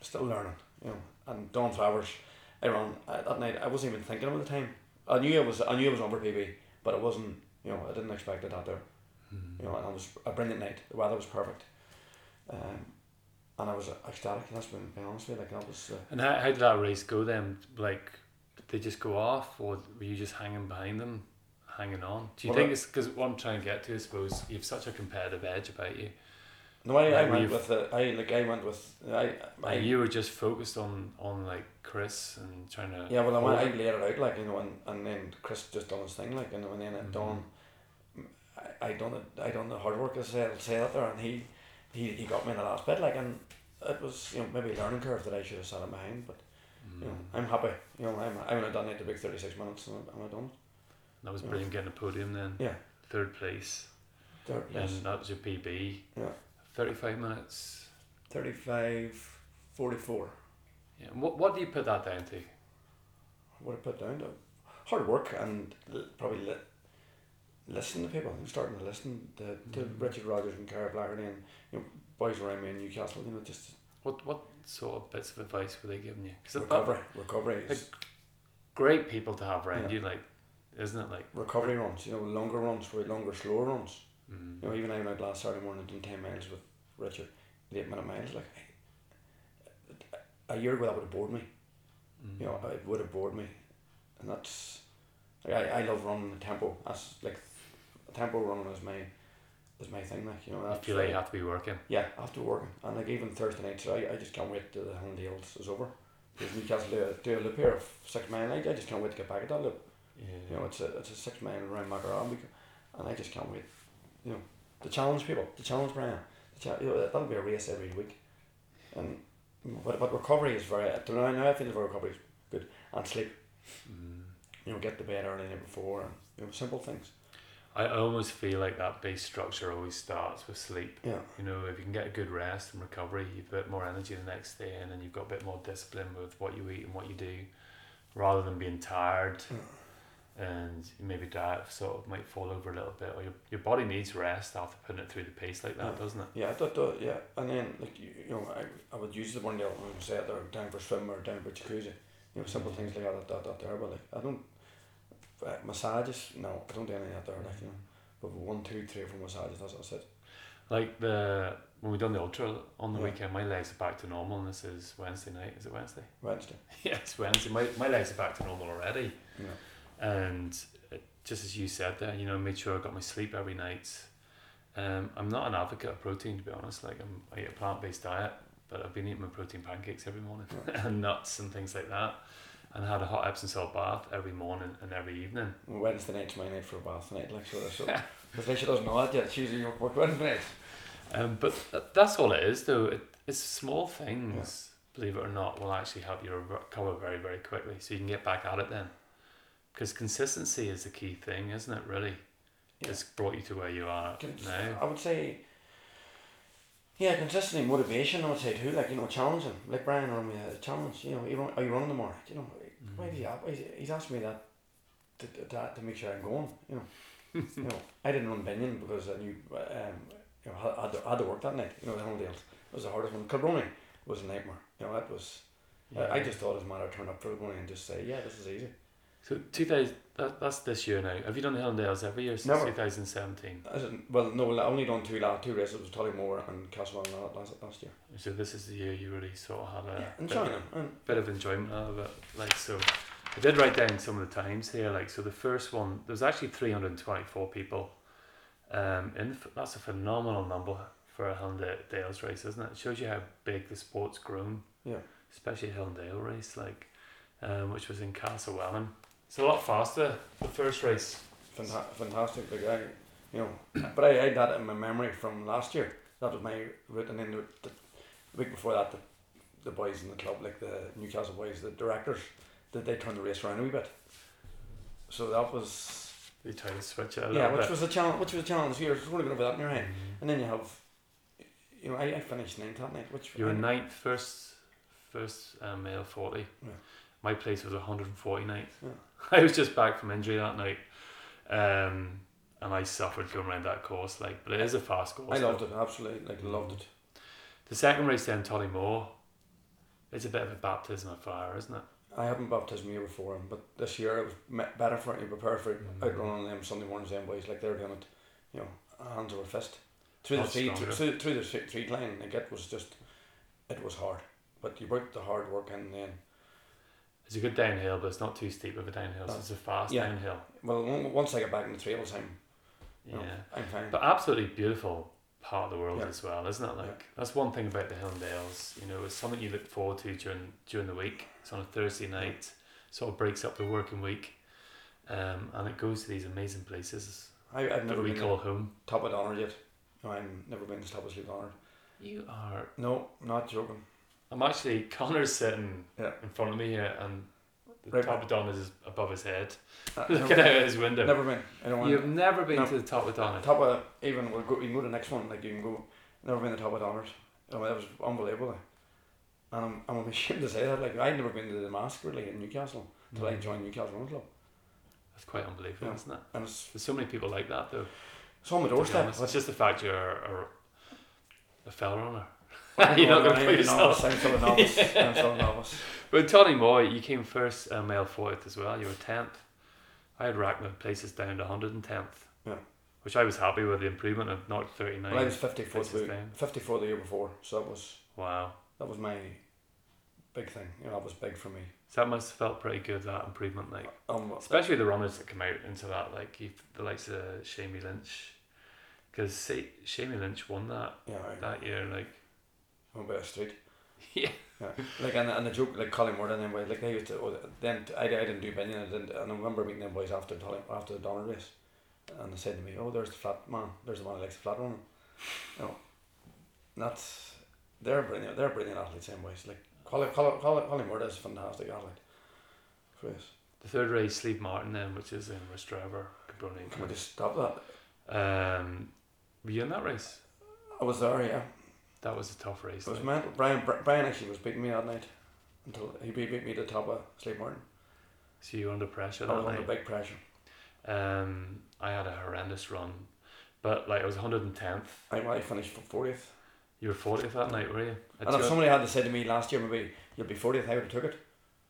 still learning, you know. And Don Flowers, I ran I, that night I wasn't even thinking about the time. I knew it was I knew it was over PB, but it wasn't you know, I didn't expect it out there. You know, and it was a brilliant night. The weather was perfect. Um, and I was ecstatic, that's been being honest with you, like that was uh, And how, how did that race go then? Like, did they just go off, or were you just hanging behind them, hanging on? Do you Well, think it's because what I'm trying to get to? I suppose you have such a competitive edge about you. No, I, I went with the I like I went with I, I And you were just focused on on like Chris and trying to. Yeah, well, I, went, I it. laid it out like you know, and, and then Chris just done his thing like, you know, and then at Mhm. dawn, I, I done it. I done the hard work as I say, say that there, and he, he, he got me in the last bit like, and it was you know maybe a learning curve that I should have sat him behind, but you know Mm. I'm happy. You know I'm I would have done it the big thirty six minutes, and I'm done. That was brilliant getting a podium then. Yeah, Third place. third place. And that was your PB. Yeah, 35 minutes. 35, 44. Yeah. And what, what do you put that down to? What I put down to hard work and probably li- listen to people. I'm starting to listen to, to Mhm. Richard Rogers and Cara Flaherty and you know boys around me in Newcastle. You know, just What what sort of bits of advice were they giving you? Because recovery, recovery, is, great people to have around Yeah. you, like, isn't it? Like, recovery runs. You know, longer runs, for longer, slower runs. mm, You know, even I went out last Saturday morning and done ten miles with Richard, the eight minute miles. Like a year ago, that would have bored me. mm, You know, it would have bored me, and that's like I, I love running the tempo. That's like tempo running is my is my thing. Like you know, you that's feel like you have to be working. yeah after working and like even Thursday night. So I, I just can't wait till the Hills is over. Because Newcastle do a, do a loop here of six mile. I, I just can't wait to get back at that loop. Yeah. You know, it's a it's a six mile around Macarthur, and I just can't wait. You know, to challenge people, to challenge Brian. You know, that'll be a race every week, and but, but recovery is very. To now, now I feel for recovery is good and sleep. Mm. You know, get to bed early the night before, and you know, simple things. I I almost feel like that base structure always starts with sleep. Yeah, You know, if you can get a good rest and recovery, you've a bit more energy the next day, and then you've got a bit more discipline with what you eat and what you do, rather than being tired and maybe diet sort of might fall over a little bit, or your, your body needs rest after putting it through the pace like that, Yeah. doesn't it? yeah, that, that, yeah. And then like you, you know, I, I would use the one day when I say it there down for a swim or down for jacuzzi. You know, simple things like that, that, that there. But like I don't uh, massages. No, I don't do any of that there. Like you know, but one, two, three, four massages. That's that's it. Like the when we done the ultra on the Yeah. weekend, my legs are back to normal, and this is Wednesday night. Is it Wednesday? Wednesday. yeah, it's Wednesday. My my legs are back to normal already. Know. And just as you said there, you know, made sure I got my sleep every night. Um, I'm not an advocate of protein to be honest. Like I'm, I eat a plant based diet, but I've been eating my protein pancakes every morning and nuts and things like that, and I had a hot Epsom salt bath every morning and every evening. Wednesday night's my night for a bath night, like sort of. So, because like she doesn't know that yet. She's your work Wednesday night. Um, but th- that's all it is, though. It, it's small things, believe it or not, will actually help you recover very, very quickly, so you can get back at it then. Because consistency is the key thing, isn't it? Really, Yeah. it's brought you to where you are Con- now. I would say. Yeah, consistency, motivation. I would say too, like you know, challenging. Like Brian run me a challenge. You know, you run, are you running tomorrow? You know, why Mm. why he- He's asked me that to, to, to, make sure I'm going. You know, you know, I didn't run Binnian because I knew um, you know, I had to, I had to work that night. You know, the Hilldales was the hardest one. Kilbroney was a nightmare. You know, that was. I I just thought it was a matter of turn up for Kilbroney and just say, yeah, this is easy. So 2000, that, that's this year now. Have you done the Hilldales every year since Never. 2017? Well, no, I only done two last two races. It was Tollymore and Castlemaine last last year. So this is the year you really sort of had a Yeah, bit, it. Bit of enjoyment out of it. Like so, I did write down some of the times here. Like so, the first one there was actually 324 people. Um, in that's a phenomenal number for a Hilldales race, isn't it? It shows you how big the sport's grown. Yeah. Especially a Hilldale race, like, um, which was in Castlewellan. It's a lot faster. The first race. Fanta- fantastic. Like I, you know, but I, I had that in my memory from last year. That was my route, and then the, the week before that, the, the boys in the club, like the Newcastle boys, the directors, did they turn the race around a wee bit. So that was They try to switch it a yeah, which bit. was a challenge. Which was a challenge. You're going to go over that in your head, Mhm. and then you have, you know, I, I finished ninth that night, which You were ninth, first, first um, male 40. Yeah. My place was 149th. Yeah. I was just back from injury that night. Um, and I suffered going around that course. Like, But it is a fast course. I loved it absolutely. Like loved it. The second race then, Tollymore, it's a bit of a baptism of fire, isn't it? I haven't baptised me before him, but this year it was better for me, prepared for it. Mhm. outrunning them Sunday mornings, them boys like they're doing it, you know, hands over fist. Through the Much three, through, through the three, three line, like it was just, it was hard. But you put the hard work in then. It's a good downhill, but it's not too steep of a downhill. So it's a fast Yeah. downhill. Well, once I get back in the trails, I'm, Yeah. know, I'm fine. But absolutely beautiful part of the world Yeah. as well, isn't it? Like Yeah. that's one thing about the Hilldales. You know, it's something you look forward to during during the week. It's on a Thursday night, sort of breaks up the working week, um, and it goes to these amazing places I, I've never we been call to home. top of Donard yet. No, I've never been to top of Donard. You are. No, not joking. I'm actually Connor's sitting Yeah. in front of me here, and the Right. top of Donard's is above his head, Uh, looking out his window. never been. I You've never been No. to the top of Donard. top of even we'll go. we can go to the next one. Like you can go. Never been to the top of Donards. Know, that was unbelievable. like. And I'm, I'm ashamed to say that. Like I'd never been to the mask really in Newcastle until I Mhm. joined Newcastle Run Club. That's quite unbelievable, Yeah. isn't it? and it's, There's so many people like that though. it's on my doorstep. It's just the fact you're a, a fell runner. You're not going to put yourself. I'm still a novice. I'm still a novice. But Tollymore, you came first uh, male fourth as well. You were 10th. I had racked my places down to 110th. Yeah. Which I was happy with the improvement of not 39. Well, I was 54th, places the, 54 the year before, so that was Wow. that was my big thing. You know, that was big for me. So that must have felt pretty good, that improvement. like Um, Especially the runners that come out into that, like you the likes of Shamey Lynch. Because Shamey Lynch won that yeah, that year. Like, I'm about a street. yeah. Yeah, like and, and the joke like Colin Moore and them boys like they used to oh, then I, I didn't do Binnian I didn't and I remember meeting them boys after Tully, after the Donard race and they said to me oh there's the flat man there's the one who likes the flat running you know and that's they're brilliant they're brilliant athletes same boys like Colin, Colin, Colin, Colin Moore is a fantastic athlete Chris The third race, Slieve Martin, then, which is in Rostrevor, can we Kilbroney. just stop that Um, were you in that race? I was there yeah That was a tough race. it was mental Brian Brian actually was beating me that night until he beat, me to the top of Slieve Martin So you were under pressure I that was under big pressure Um, I had a horrendous run, but like I was 110th. I, I finished 40th You were 40th that night, were you? At And if somebody had to say to me last year, maybe you'll be 40th, I would have took it.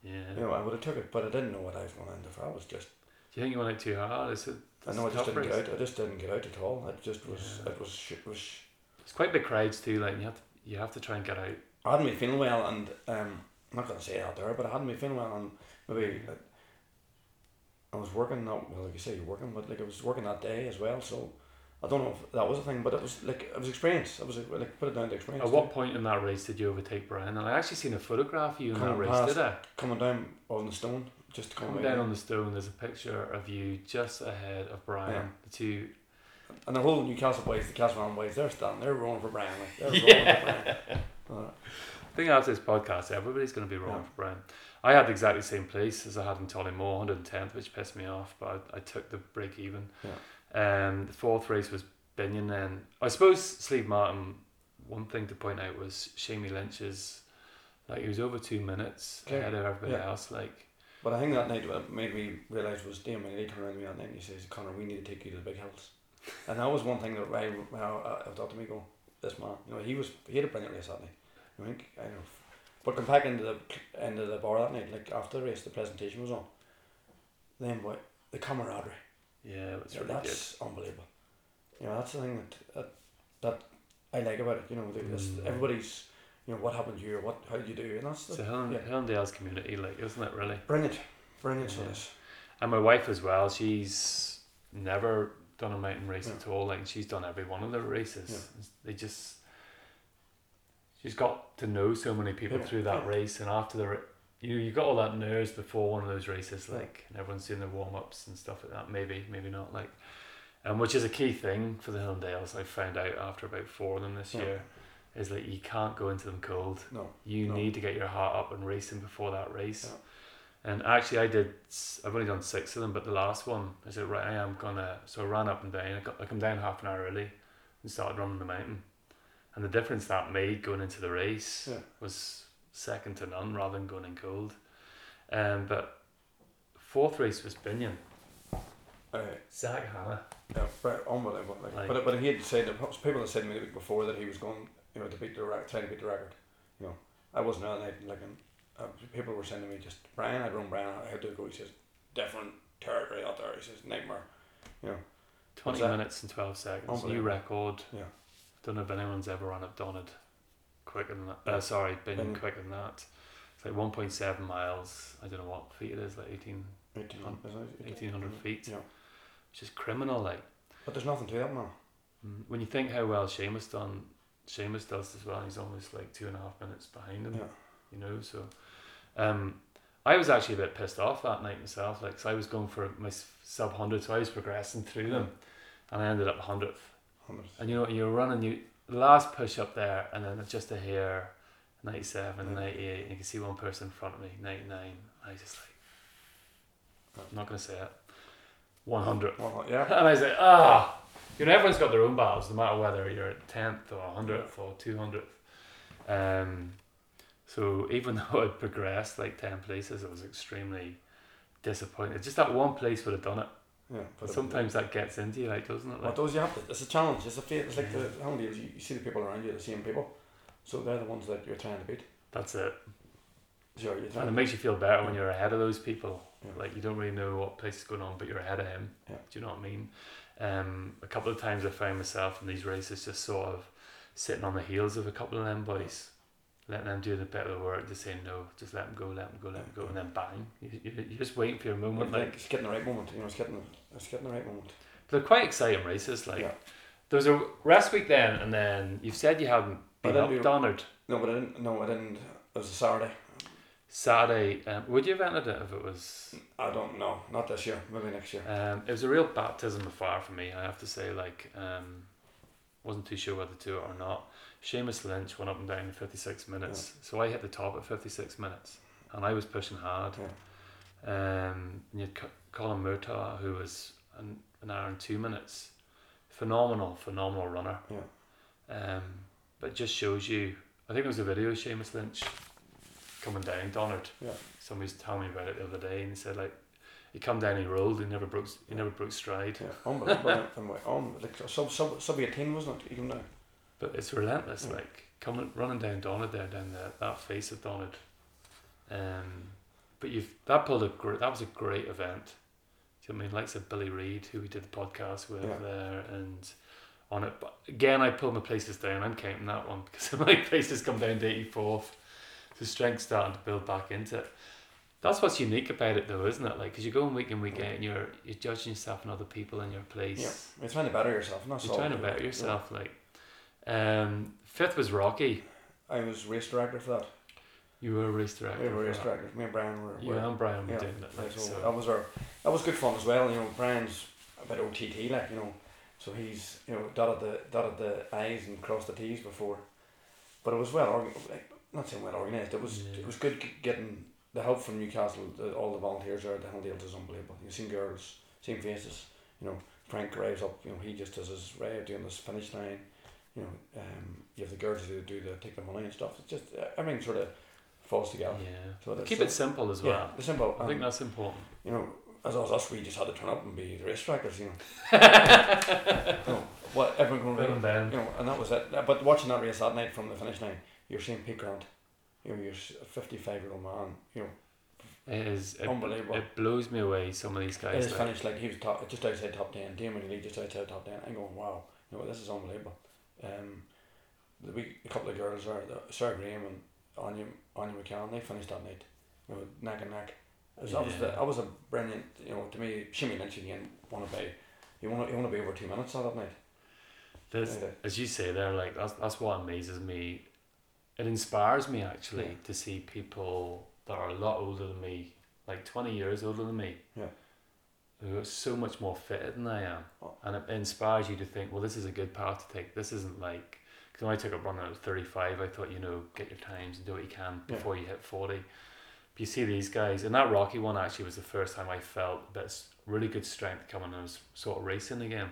yeah. You know, I would have took it, but I didn't know what I was going into for. I was just, Do you think you went out too hard? Is it? I know I just didn't race. get out. I just didn't get out at all. It just was, Yeah. it was, it was. It's quite big crowds too. Like you have to, you have to try and get out. I hadn't been feeling well, and um, I'm not going to say it out there, but I hadn't been feeling well, and maybe uh, I was working. Not well, like you say, you're working, but like I was working that day as well. So I don't know if that was a thing, but it was like it was experience. I was like put it down to experience. At what point in that race did you overtake Brian? And I actually seen a photograph of you in that race. past. Did I? coming down on the stone, just coming down on the stone, there's a picture of you just ahead of Brian. Yeah. The two. And the whole Newcastle boys, the Castletown boys, they're standing, they're rolling for Brian. Like, they're rolling Yeah. for Brian. Uh, I think after this podcast, everybody's going to be rolling Yeah. for Brian. I had exactly the same place as I had in Tollymore, 110th, which pissed me off, but I, I took the break even. Um, the fourth race was Binnian then. I suppose Slieve Martin, one thing to point out was Shamey Lynch's, like, he was over two minutes Yeah. ahead of everybody Yeah. else. Like, But I think that night what made me realise was damn when he turned around to me that night and he says, Connor, we need to take you to the big hills. And that was one thing that I, I, I thought to me, go, this man, you know, he was he had a brilliant race that night. I think I know, but come back into the into the bar that night, like after the race, the presentation was on. Then what the camaraderie, yeah, it was yeah, really good. that's unbelievable. You know, that's the thing that that, that I like about it. You know, the, Mm. everybody's, you know, what happened here, what how did you do, and that's It's the, a Helen, yeah. Hellendale's community, like, isn't it, really? brilliant, brilliant. Yeah. Yeah. This. And my wife as well, she's never done a mountain race Yeah. at all. Like she's done every one of the races. They just she's got to know so many people Yeah. through that Yeah. race, and after the you you got all that nerves before one of those races, like and everyone's doing their warm ups and stuff like that. Maybe maybe not like, um, which is a key thing for the Hillendales. I found out after about four of them this Yeah. year, is that you can't go into them cold. No. You No. need to get your heart up and racing before that race. And actually, I did. I've only done six of them, but the last one, I said, right, I am gonna. So I ran up and down. I, got, I come down half an hour early and started running the mountain. And the difference that made going into the race Yeah. was second to none, rather than going in cold. Um, but fourth race was Binnian. Uh, Zach Hanna. Yeah, but unbelievable. Like, Like- but but he had said that people had said to me the week before that he was going, you know, to beat the record, trying to beat the record. You know, I wasn't on that. Like, and, uh, people were sending me, just Brian, I'd run Brian. I had to go. He says, different territory out there. He says, nightmare. You know, Twenty minutes and twelve seconds. New record. Yeah. Don't know if anyone's ever run up done it quicker than that. Uh, sorry, been quicker than that. It's like one point seven miles. I don't know what feet it is, like 18, eighteen, is it? 1800 feet. Yeah, which is criminal. Like but there's nothing to that, man. Mm, when you think how well Seamus done, Seamus does as well. He's almost like two and a half minutes behind him. Yeah, You know, so um, I was actually a bit pissed off that night myself. Like, 'cause I was going for my sub hundred, so I was progressing through them, and I ended up hundredth. hundred. And you know, you're running you the last push up there, and then it's just a hair, 97, Yeah. 98, and you can see one person in front of me, 99. I just like, I'm not gonna say it, 100. Well, yeah, And I was like, ah, you know, everyone's got their own battles, no matter whether you're at 10th or 100th or 200th. Um, so even though I'd progressed like 10 places, I was extremely disappointed. Just that one place would have done it. Yeah, But sometimes that gets into you, like, doesn't it? What Like, those you have to. It's a challenge. It's a fate. It's like the how many years you, you see the people around you, the same people, so they're the ones that you're trying to beat. that's it. Sure, you're And it makes you feel better when you're ahead of those people. Yeah. Like you don't really know what place is going on, but you're ahead of him. Yeah. Do you know what I mean? Um, a couple of times I found myself in these races just sort of sitting on the heels of a couple of them boys, letting them do the bit of the work, just say no, just let them go, let them go, let them go, and then bang, you, you, you're just waiting for your moment. like it's getting the right moment. You know, it's getting it's getting the right moment. they're quite exciting races. Like Yeah. was a rest week then, and then you've said you hadn't I been up do- Donard. No, but I didn't. No, I didn't. It was a Saturday. Saturday, um, would you have entered it if it was I don't know. Not this year. Maybe next year. Um, it was a real baptism of fire for me. I have to say, like, um, wasn't too sure whether to do it or not. Seamus Lynch went up and down in fifty six minutes, so I hit the top at fifty six minutes, and I was pushing hard. Um, and you had Colin Murtaugh, who was an, an hour and two minutes, phenomenal, phenomenal runner. Yeah. Um, but just shows you. I think there was a video of Seamus Lynch coming down Donard. Yeah. Somebody was telling me about it the other day, and he said like he come down, he rolled, he never broke, he never broke stride. Yeah, unbelievable. and like, um, like sub sub sub eighteen wasn't it? Even now. But it's relentless, Yeah. like coming running down Donard there, down the, that face of Donard. Um, but you've that pulled a great. That was a great event. Do you know I mean? Like said Billy Reed, who we did the podcast with Yeah. there, and on it. But again, I pulled my places down. I'm counting that one because my places come down to eighty fourth. So strength starting to build back into it. That's what's unique about it, though, isn't it? Like, because you're going week in week out, and you're you're judging yourself and other people in your place. Yeah, you're trying to better yourself. That's You're trying to better yourself. Like, um, fifth was Rocky. I was race director for that. You were a race director. We were race that. directors. Me and Brian were. You were and Brian were yeah, doing it. Like, so, so. that was our that was good fun as well. You know, Brian's a bit OTT like you know, so he's you know dotted the dotted the I's and crossed the T's before, but it was well organized. like not saying well organised. It was Yeah. it was good getting the help from Newcastle. The, all the volunteers there. The Hilldales is unbelievable. You've seen girls, seen faces. You know, Frank arrives up. You know, he just does his right doing this finish line. You know, um, you have the girls who do the take the money and stuff. It's just uh, everything sort of falls together. yeah. So Keep so- it simple as well. the simple. I think um, that's important. you know, as was us, we just had to turn up and be the race trackers. you know. you know what everyone going to down. you know, and that was it. But watching that race that night from the finish line, you're seeing Pete Grant, you know, you're a 55 year old man, you know, It is it, Unbelievable. It blows me away. Some of these guys. It is Like, finished like he was top, just outside top 10, Damon Lee just outside top 10. I'm going, wow, you know, this is unbelievable. Um, the week, a couple of girls there, the, Sarah Graham and Anya, Anya McCann, they finished that night, you know, neck and neck. It was, that, was the, Yeah. that was a brilliant, you know, to me, Shimmy Lynch again, want to be, you want to, you want to be over two minutes that night. there's, Yeah. as you say, there like that's that's what amazes me. It inspires me actually Yeah. to see people that are a lot older than me, like twenty years older than me. Yeah. Who are so much more fitted than I am, Oh. and it inspires you to think, well, this is a good path to take. This isn't like because when I took up running at thirty five, I thought you know get your times and do what you can Yeah. before you hit forty. But you see these guys, and that Rocky one actually was the first time I felt a bit really good strength coming. and I was sort of racing again,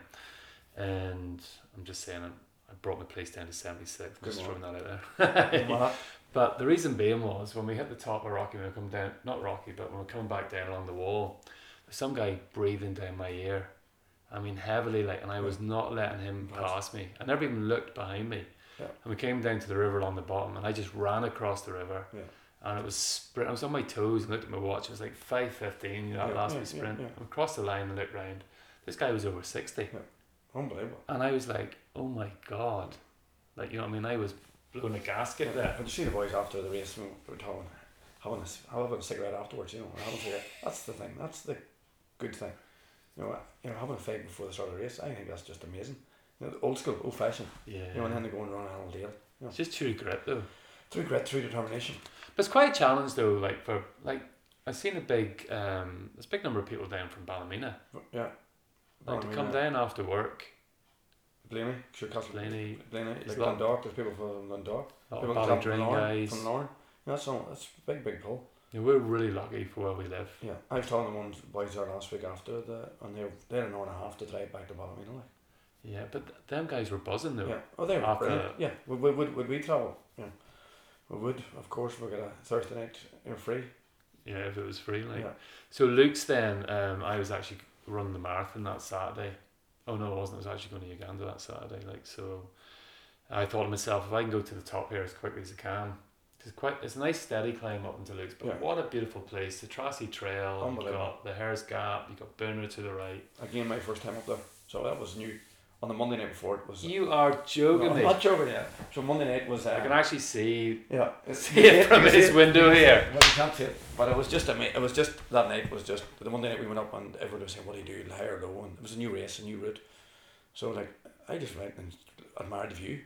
and I'm just saying, I, I brought my place down to seventy six. Good Just throwing that out there. But the reason being was when we hit the top of Rocky, when we come down, not Rocky, but when we're coming back down along the wall, some guy breathing down my ear. I mean, heavily, like, and I was not letting him pass me. I never even looked behind me. Yeah. And we came down to the river along the bottom, and I just ran across the river. Yeah. And it was sprint. I was on my toes and looked at my watch. It was like five fifteen. You know, that Yeah, last yeah, yeah, sprint. yeah. I crossed the line and looked round. This guy was over sixty. unbelievable. And I was like, oh my God. Like, you know what I mean? I was blowing a gasket there. But you see the boys after the race, we were talking, having a, having a cigarette afterwards, you know, having a cigarette. That's the thing. That's the good thing. You know, you know, having a fight before the start of the race, I think that's just amazing. You know, old school, old fashioned. Yeah. You know, and then they go and run a whole deal. It's just true grit though. Through grit, through determination. But it's quite a challenge though, like for like I've seen a big um there's a big number of people down from Ballymena. But, yeah. Like to come down after work, Blaney, sure, Castle. Blaney, Blaney, like Dundalk. There's people from Dundalk. People from Lauren. From Lauren. Yeah, that's all. That's a big, big pull. Yeah, we're really lucky for where we live. Yeah, I was telling the ones boys there last week after the, and they they had an hour and a half to drive back to Ballymena. Like. Yeah, but th- them guys were buzzing though. Yeah. Oh, they were After- brilliant. Yeah. Would, would, would, would we travel? Yeah. We would, of course. We got a Thursday night you know, free. yeah, if it was free, like. Yeah. So Luke's then, um, I was actually running the marathon that Saturday. Oh no, I wasn't. I was actually going to Uganda that Saturday. Like so, I thought to myself, if I can go to the top here as quickly as I can, it's quite. It's a nice steady climb up into Luke's, but Yeah. what a beautiful place! The Trassey Trail. You got the Hares Gap. You got Boonra to the right. Again, my first time up there, so that was new. On the Monday night before it was. You are joking No, I'm me. not joking. So Monday night was. Uh, I can actually see Yeah, see it from his window here. Well, you can't see it, but it was just ama- It was just that night was just the Monday night we went up and everyone was saying, "What do you do, high or low?" And it was a new race, a new route. So like, I just went and admired the view.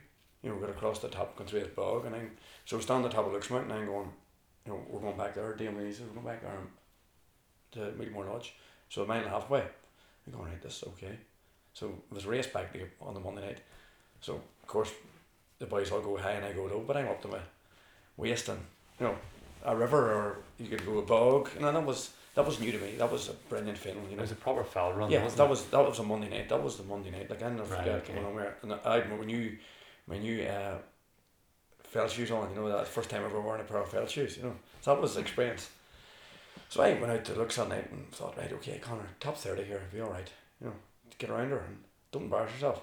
You know, we got across the top, going through this bog, and I'm so standing on the top of Luke's Mountain, and I'm going, you know, we're going back there. Lee says we're going back there to Meelmore Lodge. So a mile and a half away. I'm going right. This okay. So it was a race back to on the Monday night. So of course, the boys all go high and I go low, but I'm up to my waist and you know a river or you could go a bog. and that was that was new to me. That was a brilliant feeling. You It know. was a proper fell run. Yeah, that it? was that was a Monday night. That was the Monday night. Like I never Right, forget okay. going on there. And I had my new my new uh, fell shoes on. You know that first time ever wearing a pair of felt shoes. You know so that was the experience. So I went out to look that night and thought, right, okay, Connor, top thirty here, be all right. You know, get around her and don't embarrass yourself.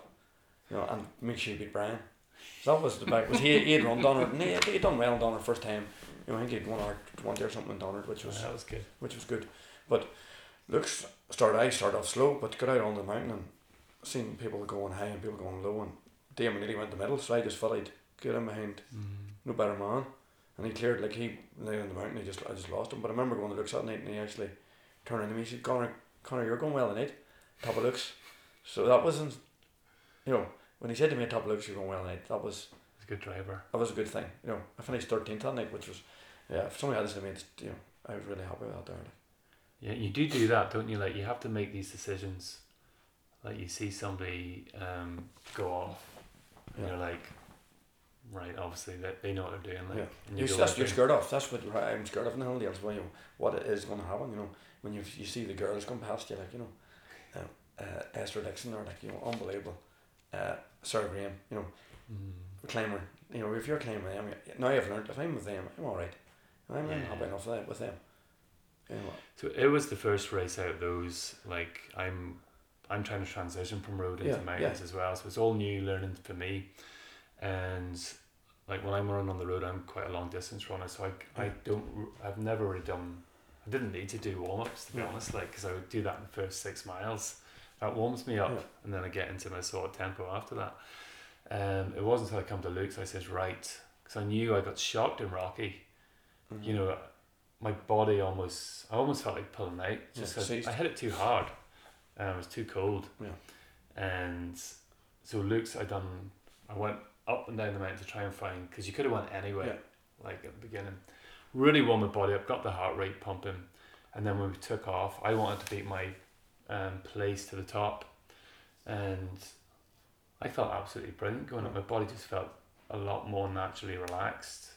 You know, and make sure you beat Brian. So that was the back. Was he? He had run Donard, and he he had done well on Donard first time. You know, I think he had one or one day or something in Donard, which was that was good. which was good. But Luke's started I started off slow, but got out on the mountain and seen people going high and people going low, and Damon nearly went the middle, so I just I'd get him behind Mm. no better man, and he cleared like he lay on the mountain. He just I just lost him. But I remember going to Luke's that night, and he actually turned into me. He said, "Connor, Connor, you're going well tonight, top of Luke's." So that wasn't, you know, when he said to me, "Top of Luke's, you're going well tonight," that was He's a good driver. that was a good thing. You know, I finished thirteenth that night, which was yeah. If somebody had this to me, it's, you know, I was really happy with that there. Like. Yeah, you do do that, don't you? Like you have to make these decisions. Like you see somebody um, go off, and Yeah. you're like, right, obviously that they know what they're doing. Like, Yeah. and you You're, that's, you're scared off. That's what I'm scared of in the Hilldales. Well, you know, what it is going to happen. You know, when you you see the girls come past you, like you know, uh, uh, Esther Dixon, or like you know, unbelievable. Uh, Sarah Graham, you know, Mm. climber. You know, if you're climbing them, now I've learned if I'm with them, I'm all right. I'm, Yeah. happy enough with, them. You know, So it was the first race out of those. Like I'm, I'm trying to transition from road into Yeah, mountains yeah. as well. So it's all new learning for me, and like when I'm running on the road, I'm quite a long distance runner. So I, I don't, I've never really done. I didn't need to do warm ups to be Yeah. honest, like because I would do that in the first six miles. That warms me up, and then I get into my sort of tempo after that. Um, it wasn't until I come to Luke's I says right because I knew I got shocked in Rocky Mhm. you know, my body almost, I almost felt like pulling out just Yeah. I hit it too hard. Um, it was too cold. Yeah. And so Luke's, I done, I went up and down the mountain to try and find, because you could have went anyway, Yeah. like at the beginning. Really warmed my body up, got the heart rate pumping. And then when we took off, I wanted to beat my um, place to the top. And I felt absolutely brilliant going up. My body just felt a lot more naturally relaxed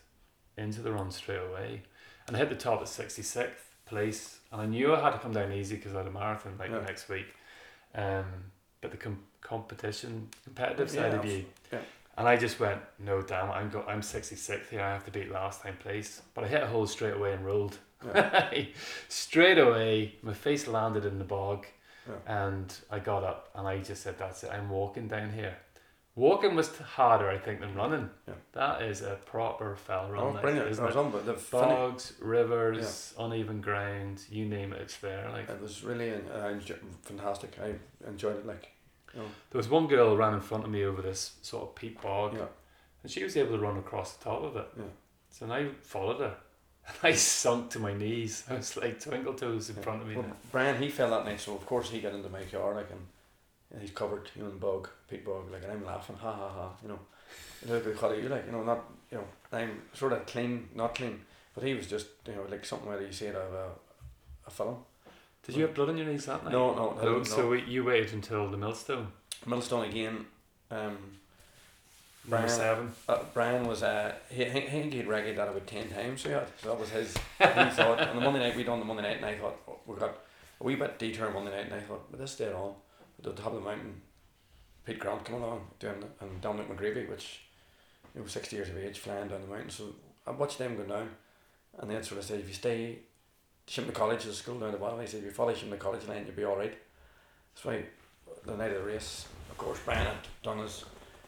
into the run straight away. And I hit the top at 66th place. And I knew I had to come down easy because I had a marathon like Yeah. next week. Um, but the com- competition, competitive Yeah, side of you. yeah. And I just went, no, damn, I'm go- I'm 66th here. I have to beat last time place. But I hit a hole straight away and rolled. straight away, my face landed in the bog, Yeah. and I got up and I just said, "That's it. I'm walking down here." Walking was harder, I think, than running. Yeah. That is a proper fell run, Oh, brilliant! isn't It it? unbelievable. The Bogs, rivers, uneven ground, you name it, it's there. Like It was really uh, fantastic. I enjoyed it. Like, you know, there was one girl who ran in front of me over this sort of peat bog, yeah, and she was able to run across the top of it. Yeah. So I followed her. And I sunk to my knees. I was like twinkle toes in yeah. front of me. Well. Brian, he fell that night, so of course he got into my car, like, and, and he's covered, you know, in bog, peat bog, like, and I'm laughing, ha ha ha, you know. Look at Collie, you like, you know, not, you know, I'm sort of clean, not clean, but he was just, you know, like something where you see it out of a, a film. Did you have blood on your knees that night? No, no, No, no. so we, you waited until the millstone. Millstone again. Um, Number Brian- seven. uh, Brian was uh, he, he, I think he'd reggae that about ten times. So, yeah, so that was his. he thought on the Monday night we done the Monday night, and I thought oh, we got a wee bit detour Monday night, and I thought, but this dead on. The top of the mountain, Pete Grant coming along doing and Dominic McGreevy, which you know sixty years of age, flying down the mountain. So I watched them go down, and then sort of said, if you stay Shimna College is a school down the bottom. He said, if you follow Shimna College line, you'll be alright. That's why the night of the race, of course, Brian had done his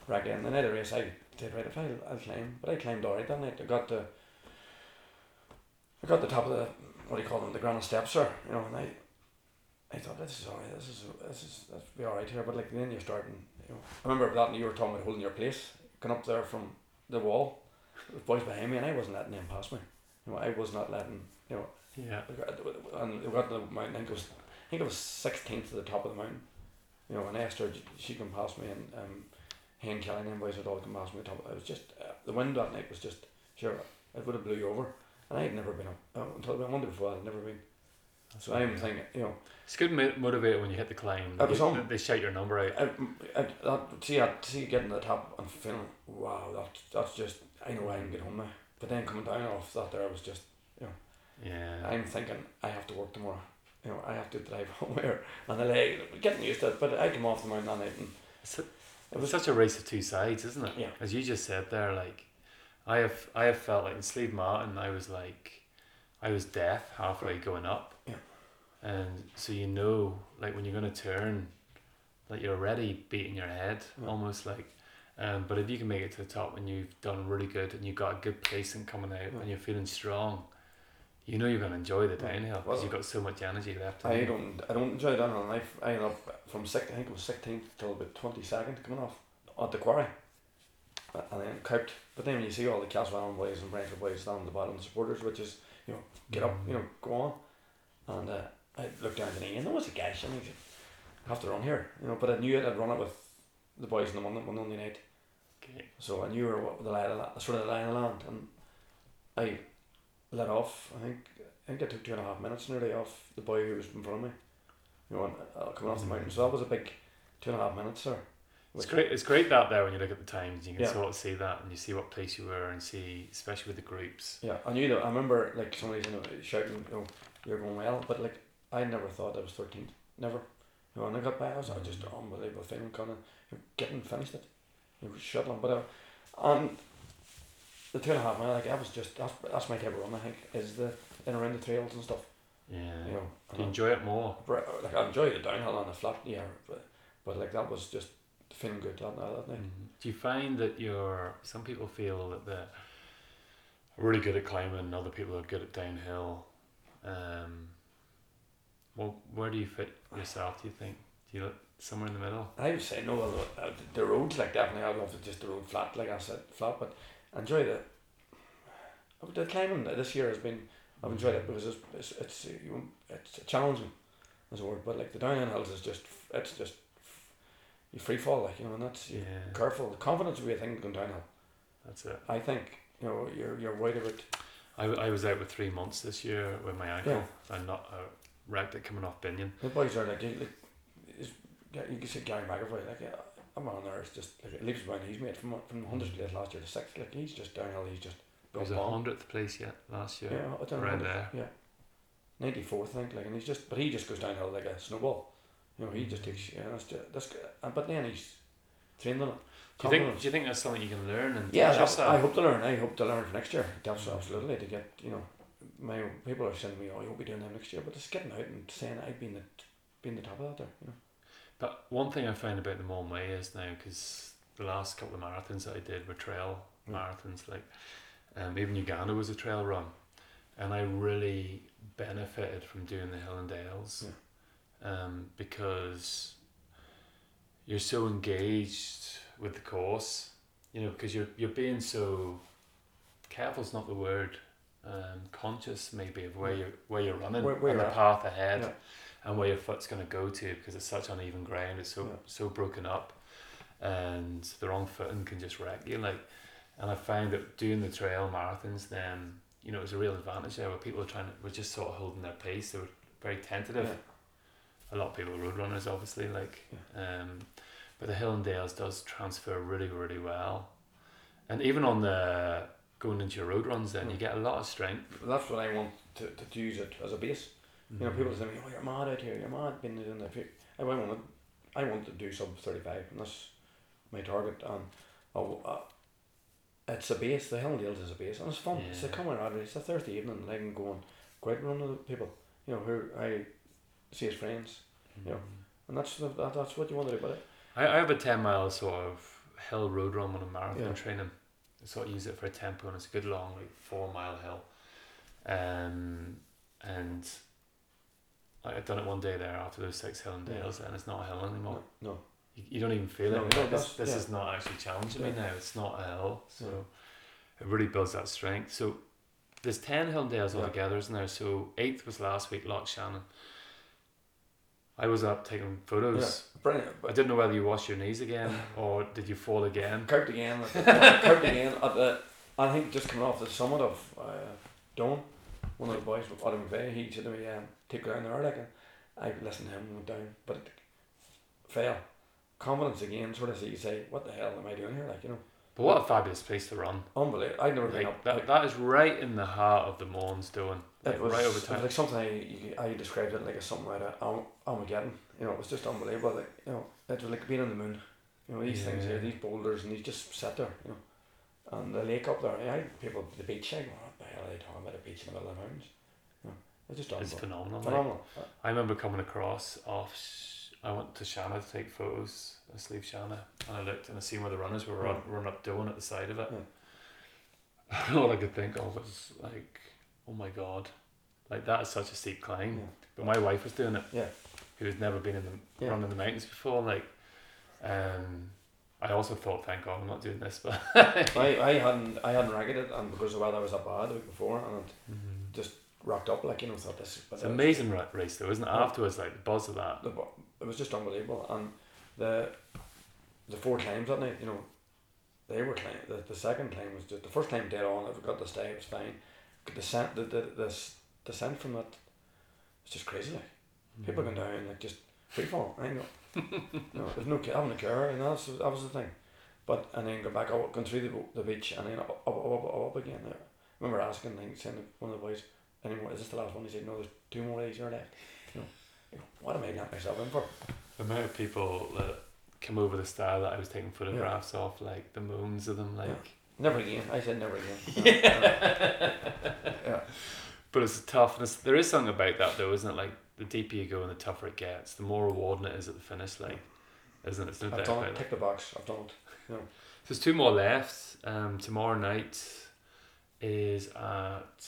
racket. And the night of the race, I did right. If I'll, I'll climb, but I climbed alright that night. I got the, I got the top of the what do you call them, the granite steps, sir. You know, and I, I thought this is alright. This is this is that's be alright here. But like then you're starting. You know, I remember that and you were talking about holding your place, going up there from the wall, with boys behind me, and I wasn't letting them pass me. You know, I was not letting. You know, Yeah. and we got to the mountain. I think it was, I think it was sixteenth to the top of the mountain. You know, and Esther, she come past me, and um, he and Kelly and them boys had all come past me. Top, it was just uh, the wind that night was just sure it would have blew you over. And I had never been up uh, until I wondered before. I'd never been. So I'm thinking, you know, It's good mo- motivator when you hit the climb. I was You- on- They shout your number out. I, I, that, see, I see getting to the top and feeling, wow, that that's just I know I can get home now. But then coming down off that there, I was just, you know. Yeah. I'm thinking I have to work tomorrow. You know, I have to drive home here, and I like getting used to it. But I came off the mountain that night, and It's, a, it was such a race of two sides, isn't it? Yeah. As you just said there, like, I have I have felt like in Slieve Martin, I was like, I was deaf halfway going up. And so you know, like when you're gonna turn, like you're already beating your head, Yeah. almost like. Um, but if you can make it to the top and you've done really good and you've got a good placing coming out Yeah. and you're feeling strong, you know you're gonna enjoy the downhill because Well, you've got so much energy left. I don't I don't enjoy. And I I ended up from six, I think it was sixteenth till about twenty second coming off at the quarry, and then couped. But then when you see all the Castletown boys and Brentford boys down the bottom, the supporters, which is you know get up, you know go on, and uh, I looked down at the knee and there was a gash. I have to run here, you know. But I knew it. I'd run it with the boys in the Monday, Monday night. Okay. So I knew where what the line of sort of the line of land, and I let off. I think I think I took two and a half minutes nearly off the boy who was in front of me. You know, and, uh, coming off the mountain. So that was a big two and a half minutes there. It's great. It's great that there when you look at the times, you can Yeah. sort of see that, and you see what place you were, and see, especially with the groups. Yeah, I knew that. I remember like somebody you know, shouting, you know, you're going well, but like I never thought I was thirteenth. Never. You know, when I got by, I was, I was just unbelievable feeling, kind of getting finished it. You was shuttling, but uh, and the two and a half mile, like I was just that's that's my type of run. I think is the in around the trails and stuff. Yeah. You know, Do you enjoy it more? Like I enjoy the downhill and the flat, yeah, but, but like that was just feeling good that. That night. Mhm. Do you find that you're? Some people feel that they're really good at climbing, and other people are good at downhill. Um, well, where do you fit yourself? Do you think? Do you look somewhere in the middle? I would say no. uh, the roads like definitely I love to just the road flat, like I said, flat. But I enjoy the. uh, The climbing that this year has been I've enjoyed it because it's it's it's, you, it's challenging, as a word. But like the downhill hills is just it's just you free fall like you know, and that's Yeah, careful. Confidence will be a thing going downhill. that's it. I think you know you're you're worried about I, I was out with three months this year with my ankle and not uh, wrecked it coming off Binnian. the boys are like you like, you can see Gary McAvoy like yeah, I'm on there. It's just like it leaves behind. He's made from from 100th place last year to sixth. Like he's just downhill. He's just It was a bomb. hundredth place yet last year. Yeah, I don't around know. there. Yeah, ninety fourth, I think. Like, and he's just, but he just goes downhill like a snowball. You know, he mm. just takes. Yeah, that's just, that's. good. And but then he's trained on it. Do you think? Do you think that's something you can learn and Yeah, yourself? I hope to learn. I hope to learn for next year. Absolutely to get. You know, my people are sending me, "Oh, you'll be doing that next year," but it's getting out and saying I've been the, been the top of that there. You know. But one thing I find about the Moulin Way is now because the last couple of marathons that I did were trail Mm. marathons, like um, even Uganda was a trail run, and I really benefited from doing the Hill and Dales, um, because you're so engaged with the course, you know, because you're you're being so careful's not the word, um, conscious maybe of where you where you're running Where- where and the you're at. path ahead Yeah. and where your foot's going to go to because it's such uneven ground. It's so Yeah. so broken up, and the wrong footing can just wreck you. Like, and I found that doing the trail marathons, then you know, it was a real advantage there where people were trying to were just sort of holding their pace. They were very tentative. Yeah. A lot of people are road runners, obviously. Like, um, but the Hill and Dales does transfer really really well, and even on the going into your road runs, then you Mm. get a lot of strength. That's what I want to, to use it as a base. You know, people say "Oh, you're mad out here. You're mad being doing that." I want to, I want to do sub thirty five, and that's my target. And oh, uh, it's a base. The Hill and Dales is a base, and it's fun. It's a Yeah. camaraderie. It's a Thursday evening, and I can go and go out and run with people, you know, who I see as friends, Mm-hmm. Yeah. and that's the, that, that's what you want to do about it. I, I have a 10 mile sort of hill road run when I'm marathon Yeah. training. I sort of use it for a tempo and it's a good long, like four mile hill. Um, and like, I've done it one day there after those six hill and Yeah. dales and it's not a hill anymore. No, no. You, you don't even feel No, it. you this this yeah. is not actually challenging me now. It's not a hill. So Yeah. it really builds that strength. So there's 10 hill and dales Yeah. altogether, isn't there? So eighth was last week, Lough Shannagh. I was up taking photos. Brilliant. I didn't know whether you washed your knees again or did you fall again. Cooked again, at again at the, I think just coming off the summit of uh, Doan, one of the boys, with Adam McVeigh, he said to me, um, take down there, like, I listened to him and went down, but it fell. Confidence again, sort of, so you say, what the hell am I doing here, like, you know, But what a fabulous place to run. unbelievable. I'd never been Like up. that, that is right in the heart of the Mournes doing. Like it was, right over it was time. like something I, I described it like as something out of Arm- Armageddon. You know, it was just unbelievable. Like you know, it was like being on the moon. You know, these things here, these boulders, and these just sat there. You know, and the lake up there. I people the beach saying, "What the hell are they talking about a beach in the middle of the mountains?" You know, it's just It's unbelievable. phenomenal. like. Phenomenal. I remember coming across off. I went to Shannagh to take photos. I sleep Shanna, and I looked and I seen where the runners were run, hmm. run up doing at the side of it. Hmm. All I could think of was like, oh my god, like that is such a steep climb. Yeah. But my wife was doing it. Yeah. Who had never been in the Yeah. run in the mountains before. Like, um, I also thought, thank God, I'm not doing this. But I, I hadn't I hadn't ragged it, and because the weather was up bad the week before, and it mm-hmm. just rocked up like you know, thought this. But it's an it was- amazing ra- race, though, isn't it? Afterwards, like the buzz of that. the, it was just unbelievable. And the the four climbs that night, you know, they were climb. The, the second climb was just the first climb dead on. If we got to stay, it was fine. The descent, the the the descent from that, it's just crazy. Like people Mm. going down like just free fall. I know. no, there's no having a care, and that's that was the thing. But and then go back out, going through the, the beach, and then up up up, up, up, up again. There. I remember asking, like, saying one of the boys, "Anymore? Is this the last one?" He said, "No, there's two more days here left." You know, you know, what am I getting myself in for? The amount of people that come over the style that I was taking photographs of, like the moons of them, like. Yeah. Never again. I said never again. Yeah. yeah. But it's tough. And it's, there is something about that, though, isn't it? Like the deeper you go and the tougher it gets, the more rewarding it is at the finish. Like, isn't it? It's no I've done it. Tick the box. I've done it. So there's two more left. Um, tomorrow night is at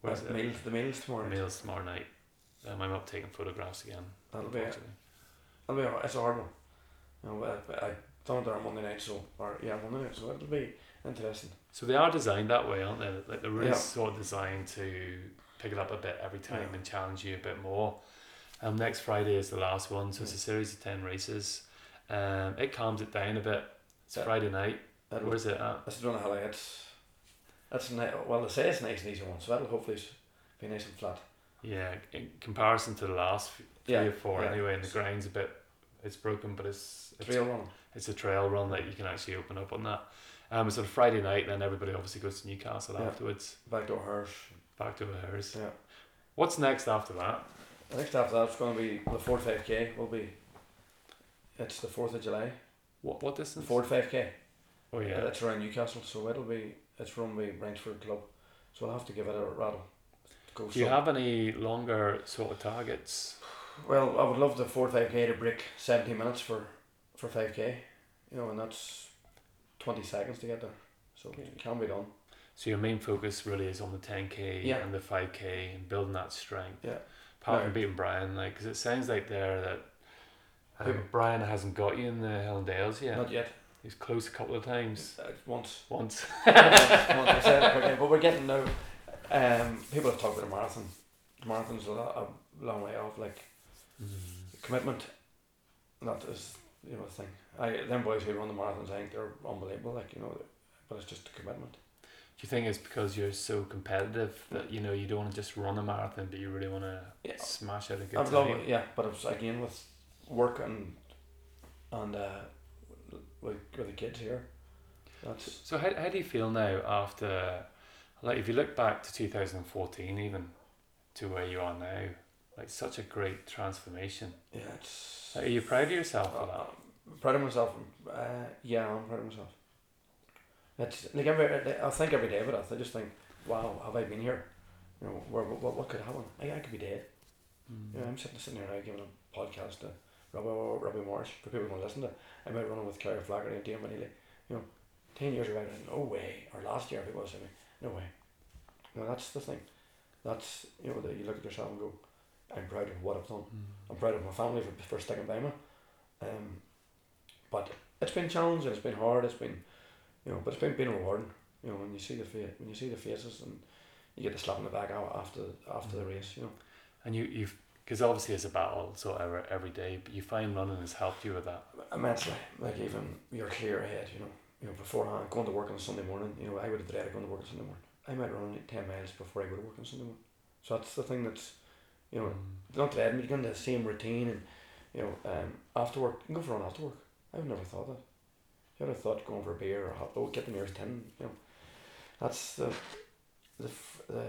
where's the it? meals, the meals tomorrow. night. Meals tomorrow night. Um, I'm up taking photographs again. That'll be it. That'll be it's a hard one. You know, I, I done it on Monday night, so or yeah, Monday night. So it'll be interesting. So they are designed that way, aren't they? Like they're really Yeah. sort of designed to pick it up a bit every time Yeah. and challenge you a bit more. Um, next Friday is the last one, so it's a series of ten races. Um, it calms it down a bit. It's Yeah. Friday night. Where's it at? That's don't it's. That's ni- well. They say it's a nice and easy one, so that'll hopefully be nice and flat. Yeah, in comparison to the last three Yeah, or four yeah. anyway, and the ground's a bit, it's broken, but it's it's, Trail run. it's a trail run that you can actually open up on that. Um, it's on Friday night, then everybody obviously goes to Newcastle Yeah. afterwards, Back to hers. back to hers. Yeah. What's next after that? The next after that's going to be the fourth five k. Will be. It's the fourth of July. What what distance? Fourth five k. Oh yeah. It's around Newcastle, so it'll be it's run by Rangeford Club, so I'll have to give it a rattle. Do you have any longer sort of targets? Well, I would love the four five k to break seventy minutes for for five k, you know, and that's twenty seconds to get there, so Okay. it can be done. So your main focus really is on the ten k Yeah. and the five k and building that strength. Yeah. Apart No. from beating Brian, like, because it sounds like there that um, Who? Brian hasn't got you in the Hill and Dales yet. Not yet. He's close a couple of times. Uh, once. Once. once I said quickly, but we're getting now. Um, people have talked about a marathon. The marathon's a, lot, a long way off. Like commitment, that is you know thing. I them boys who run the marathons, I think they're unbelievable. Like you know, but it's just a commitment. Do you think it's because you're so competitive that you know you don't want to just run a marathon, but you really want to Yeah. smash out a good I'd time? yeah, but it's again with work and and uh, with with the kids here. That's So how, how do you feel now after, like if you look back to 2014 even, to where you are now, like such a great transformation. yeah, it's. Like, are you proud of yourself for Uh, that? I'm proud of myself. Uh, yeah, I'm proud of myself. It's like every I think every day about it. I just think, wow, have I been here? You know, where, what, what could happen? I, I could be dead. You know, I'm sitting, sitting here now giving a podcast to Robbie, Robbie Morris for people who want to listen to. I might run with Claire Flaherty and Dave Manili. You know, 10 years ago, no way. Or last year, people said me, no way. No, that's the thing. That's, you know, that you look at yourself and go, I'm proud of what I've done. I'm proud of my family for, for sticking by me. Um, but it's been challenging, it's been hard, it's been, you know, but it's been, been rewarding. You know, when you see the fa- when you see the faces and you get the slap in the back after after the race, you know. And you, you've, because obviously it's a battle, so every, every day, but you find running has helped you with that. immensely. Like even you're clear ahead, you know. You know, beforehand, going to work on a Sunday morning, you know, I would have dreaded going to work on Sunday morning. I might run ten miles before I go to work on Sunday morning. So that's the thing that's, you know, Mm. not dreading, but you're going to the same routine and, you know, um, after work, you can go for a run after work. I would never thought that. You would have thought going for a beer or hot, oh, get the nearest tin, you know. That's the, the, the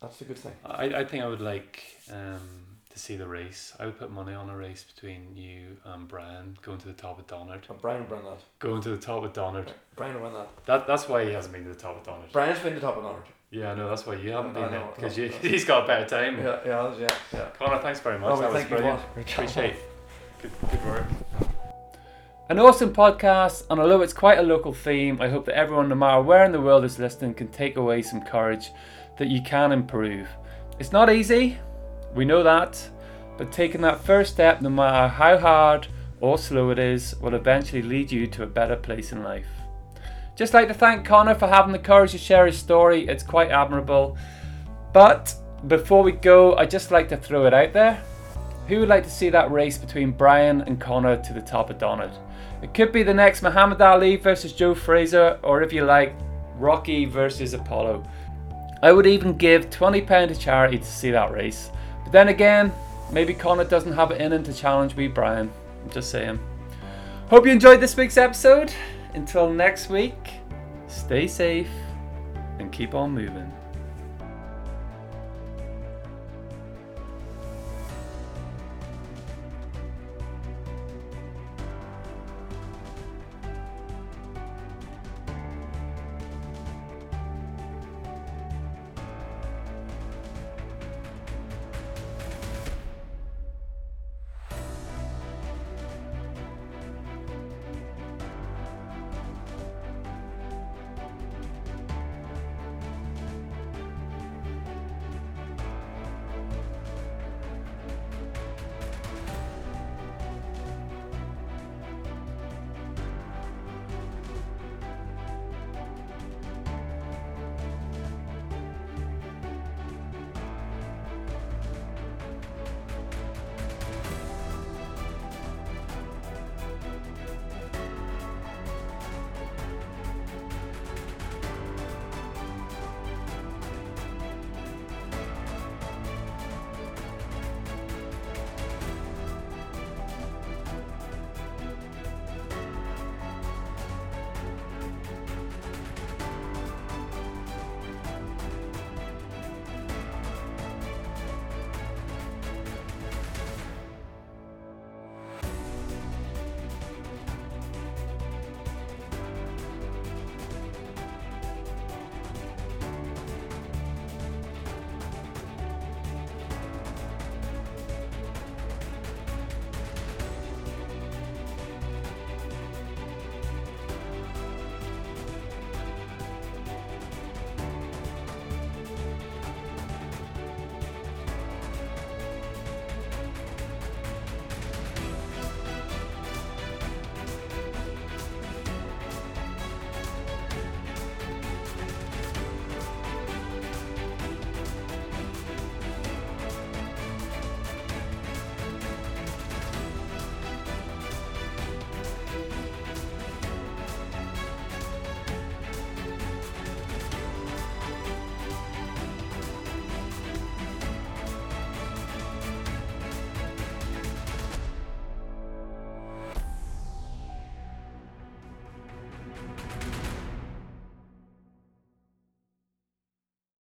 that's the good thing. I, I think I would like um, to see the race. I would put money on a race between you and Brian going to the top of Donard. But Brian will bring that. Going to the top of Donard. Brian will win that. That, that's why he hasn't been to the top of Donard. Brian's been to the top of the honour. Yeah, I know, that's why you haven't I been there. know, Because you, he's got a better time. Yeah, yeah, yeah, yeah. Connaire, thanks very much. Oh, that was you, brilliant. boss. Appreciate Good, good work. An awesome podcast, and although it's quite a local theme, I hope that everyone, no matter where in the world is listening, can take away some courage that you can improve. It's not easy, we know that, but taking that first step, no matter how hard or slow it is, will eventually lead you to a better place in life. Just like to thank Connaire for having the courage to share his story, it's quite admirable. But before we go, I'd just like to throw it out there. Who would like to see that race between Brian and Connaire to the top of Donard? It could be the next Muhammad Ali versus Joe Frazier, or if you like, Rocky versus Apollo. I would even give £20 to charity to see that race. But then again, maybe Connaire doesn't have it in him to challenge me, Brian. I'm just saying. Hope you enjoyed this week's episode. Until next week, stay safe and keep on moving.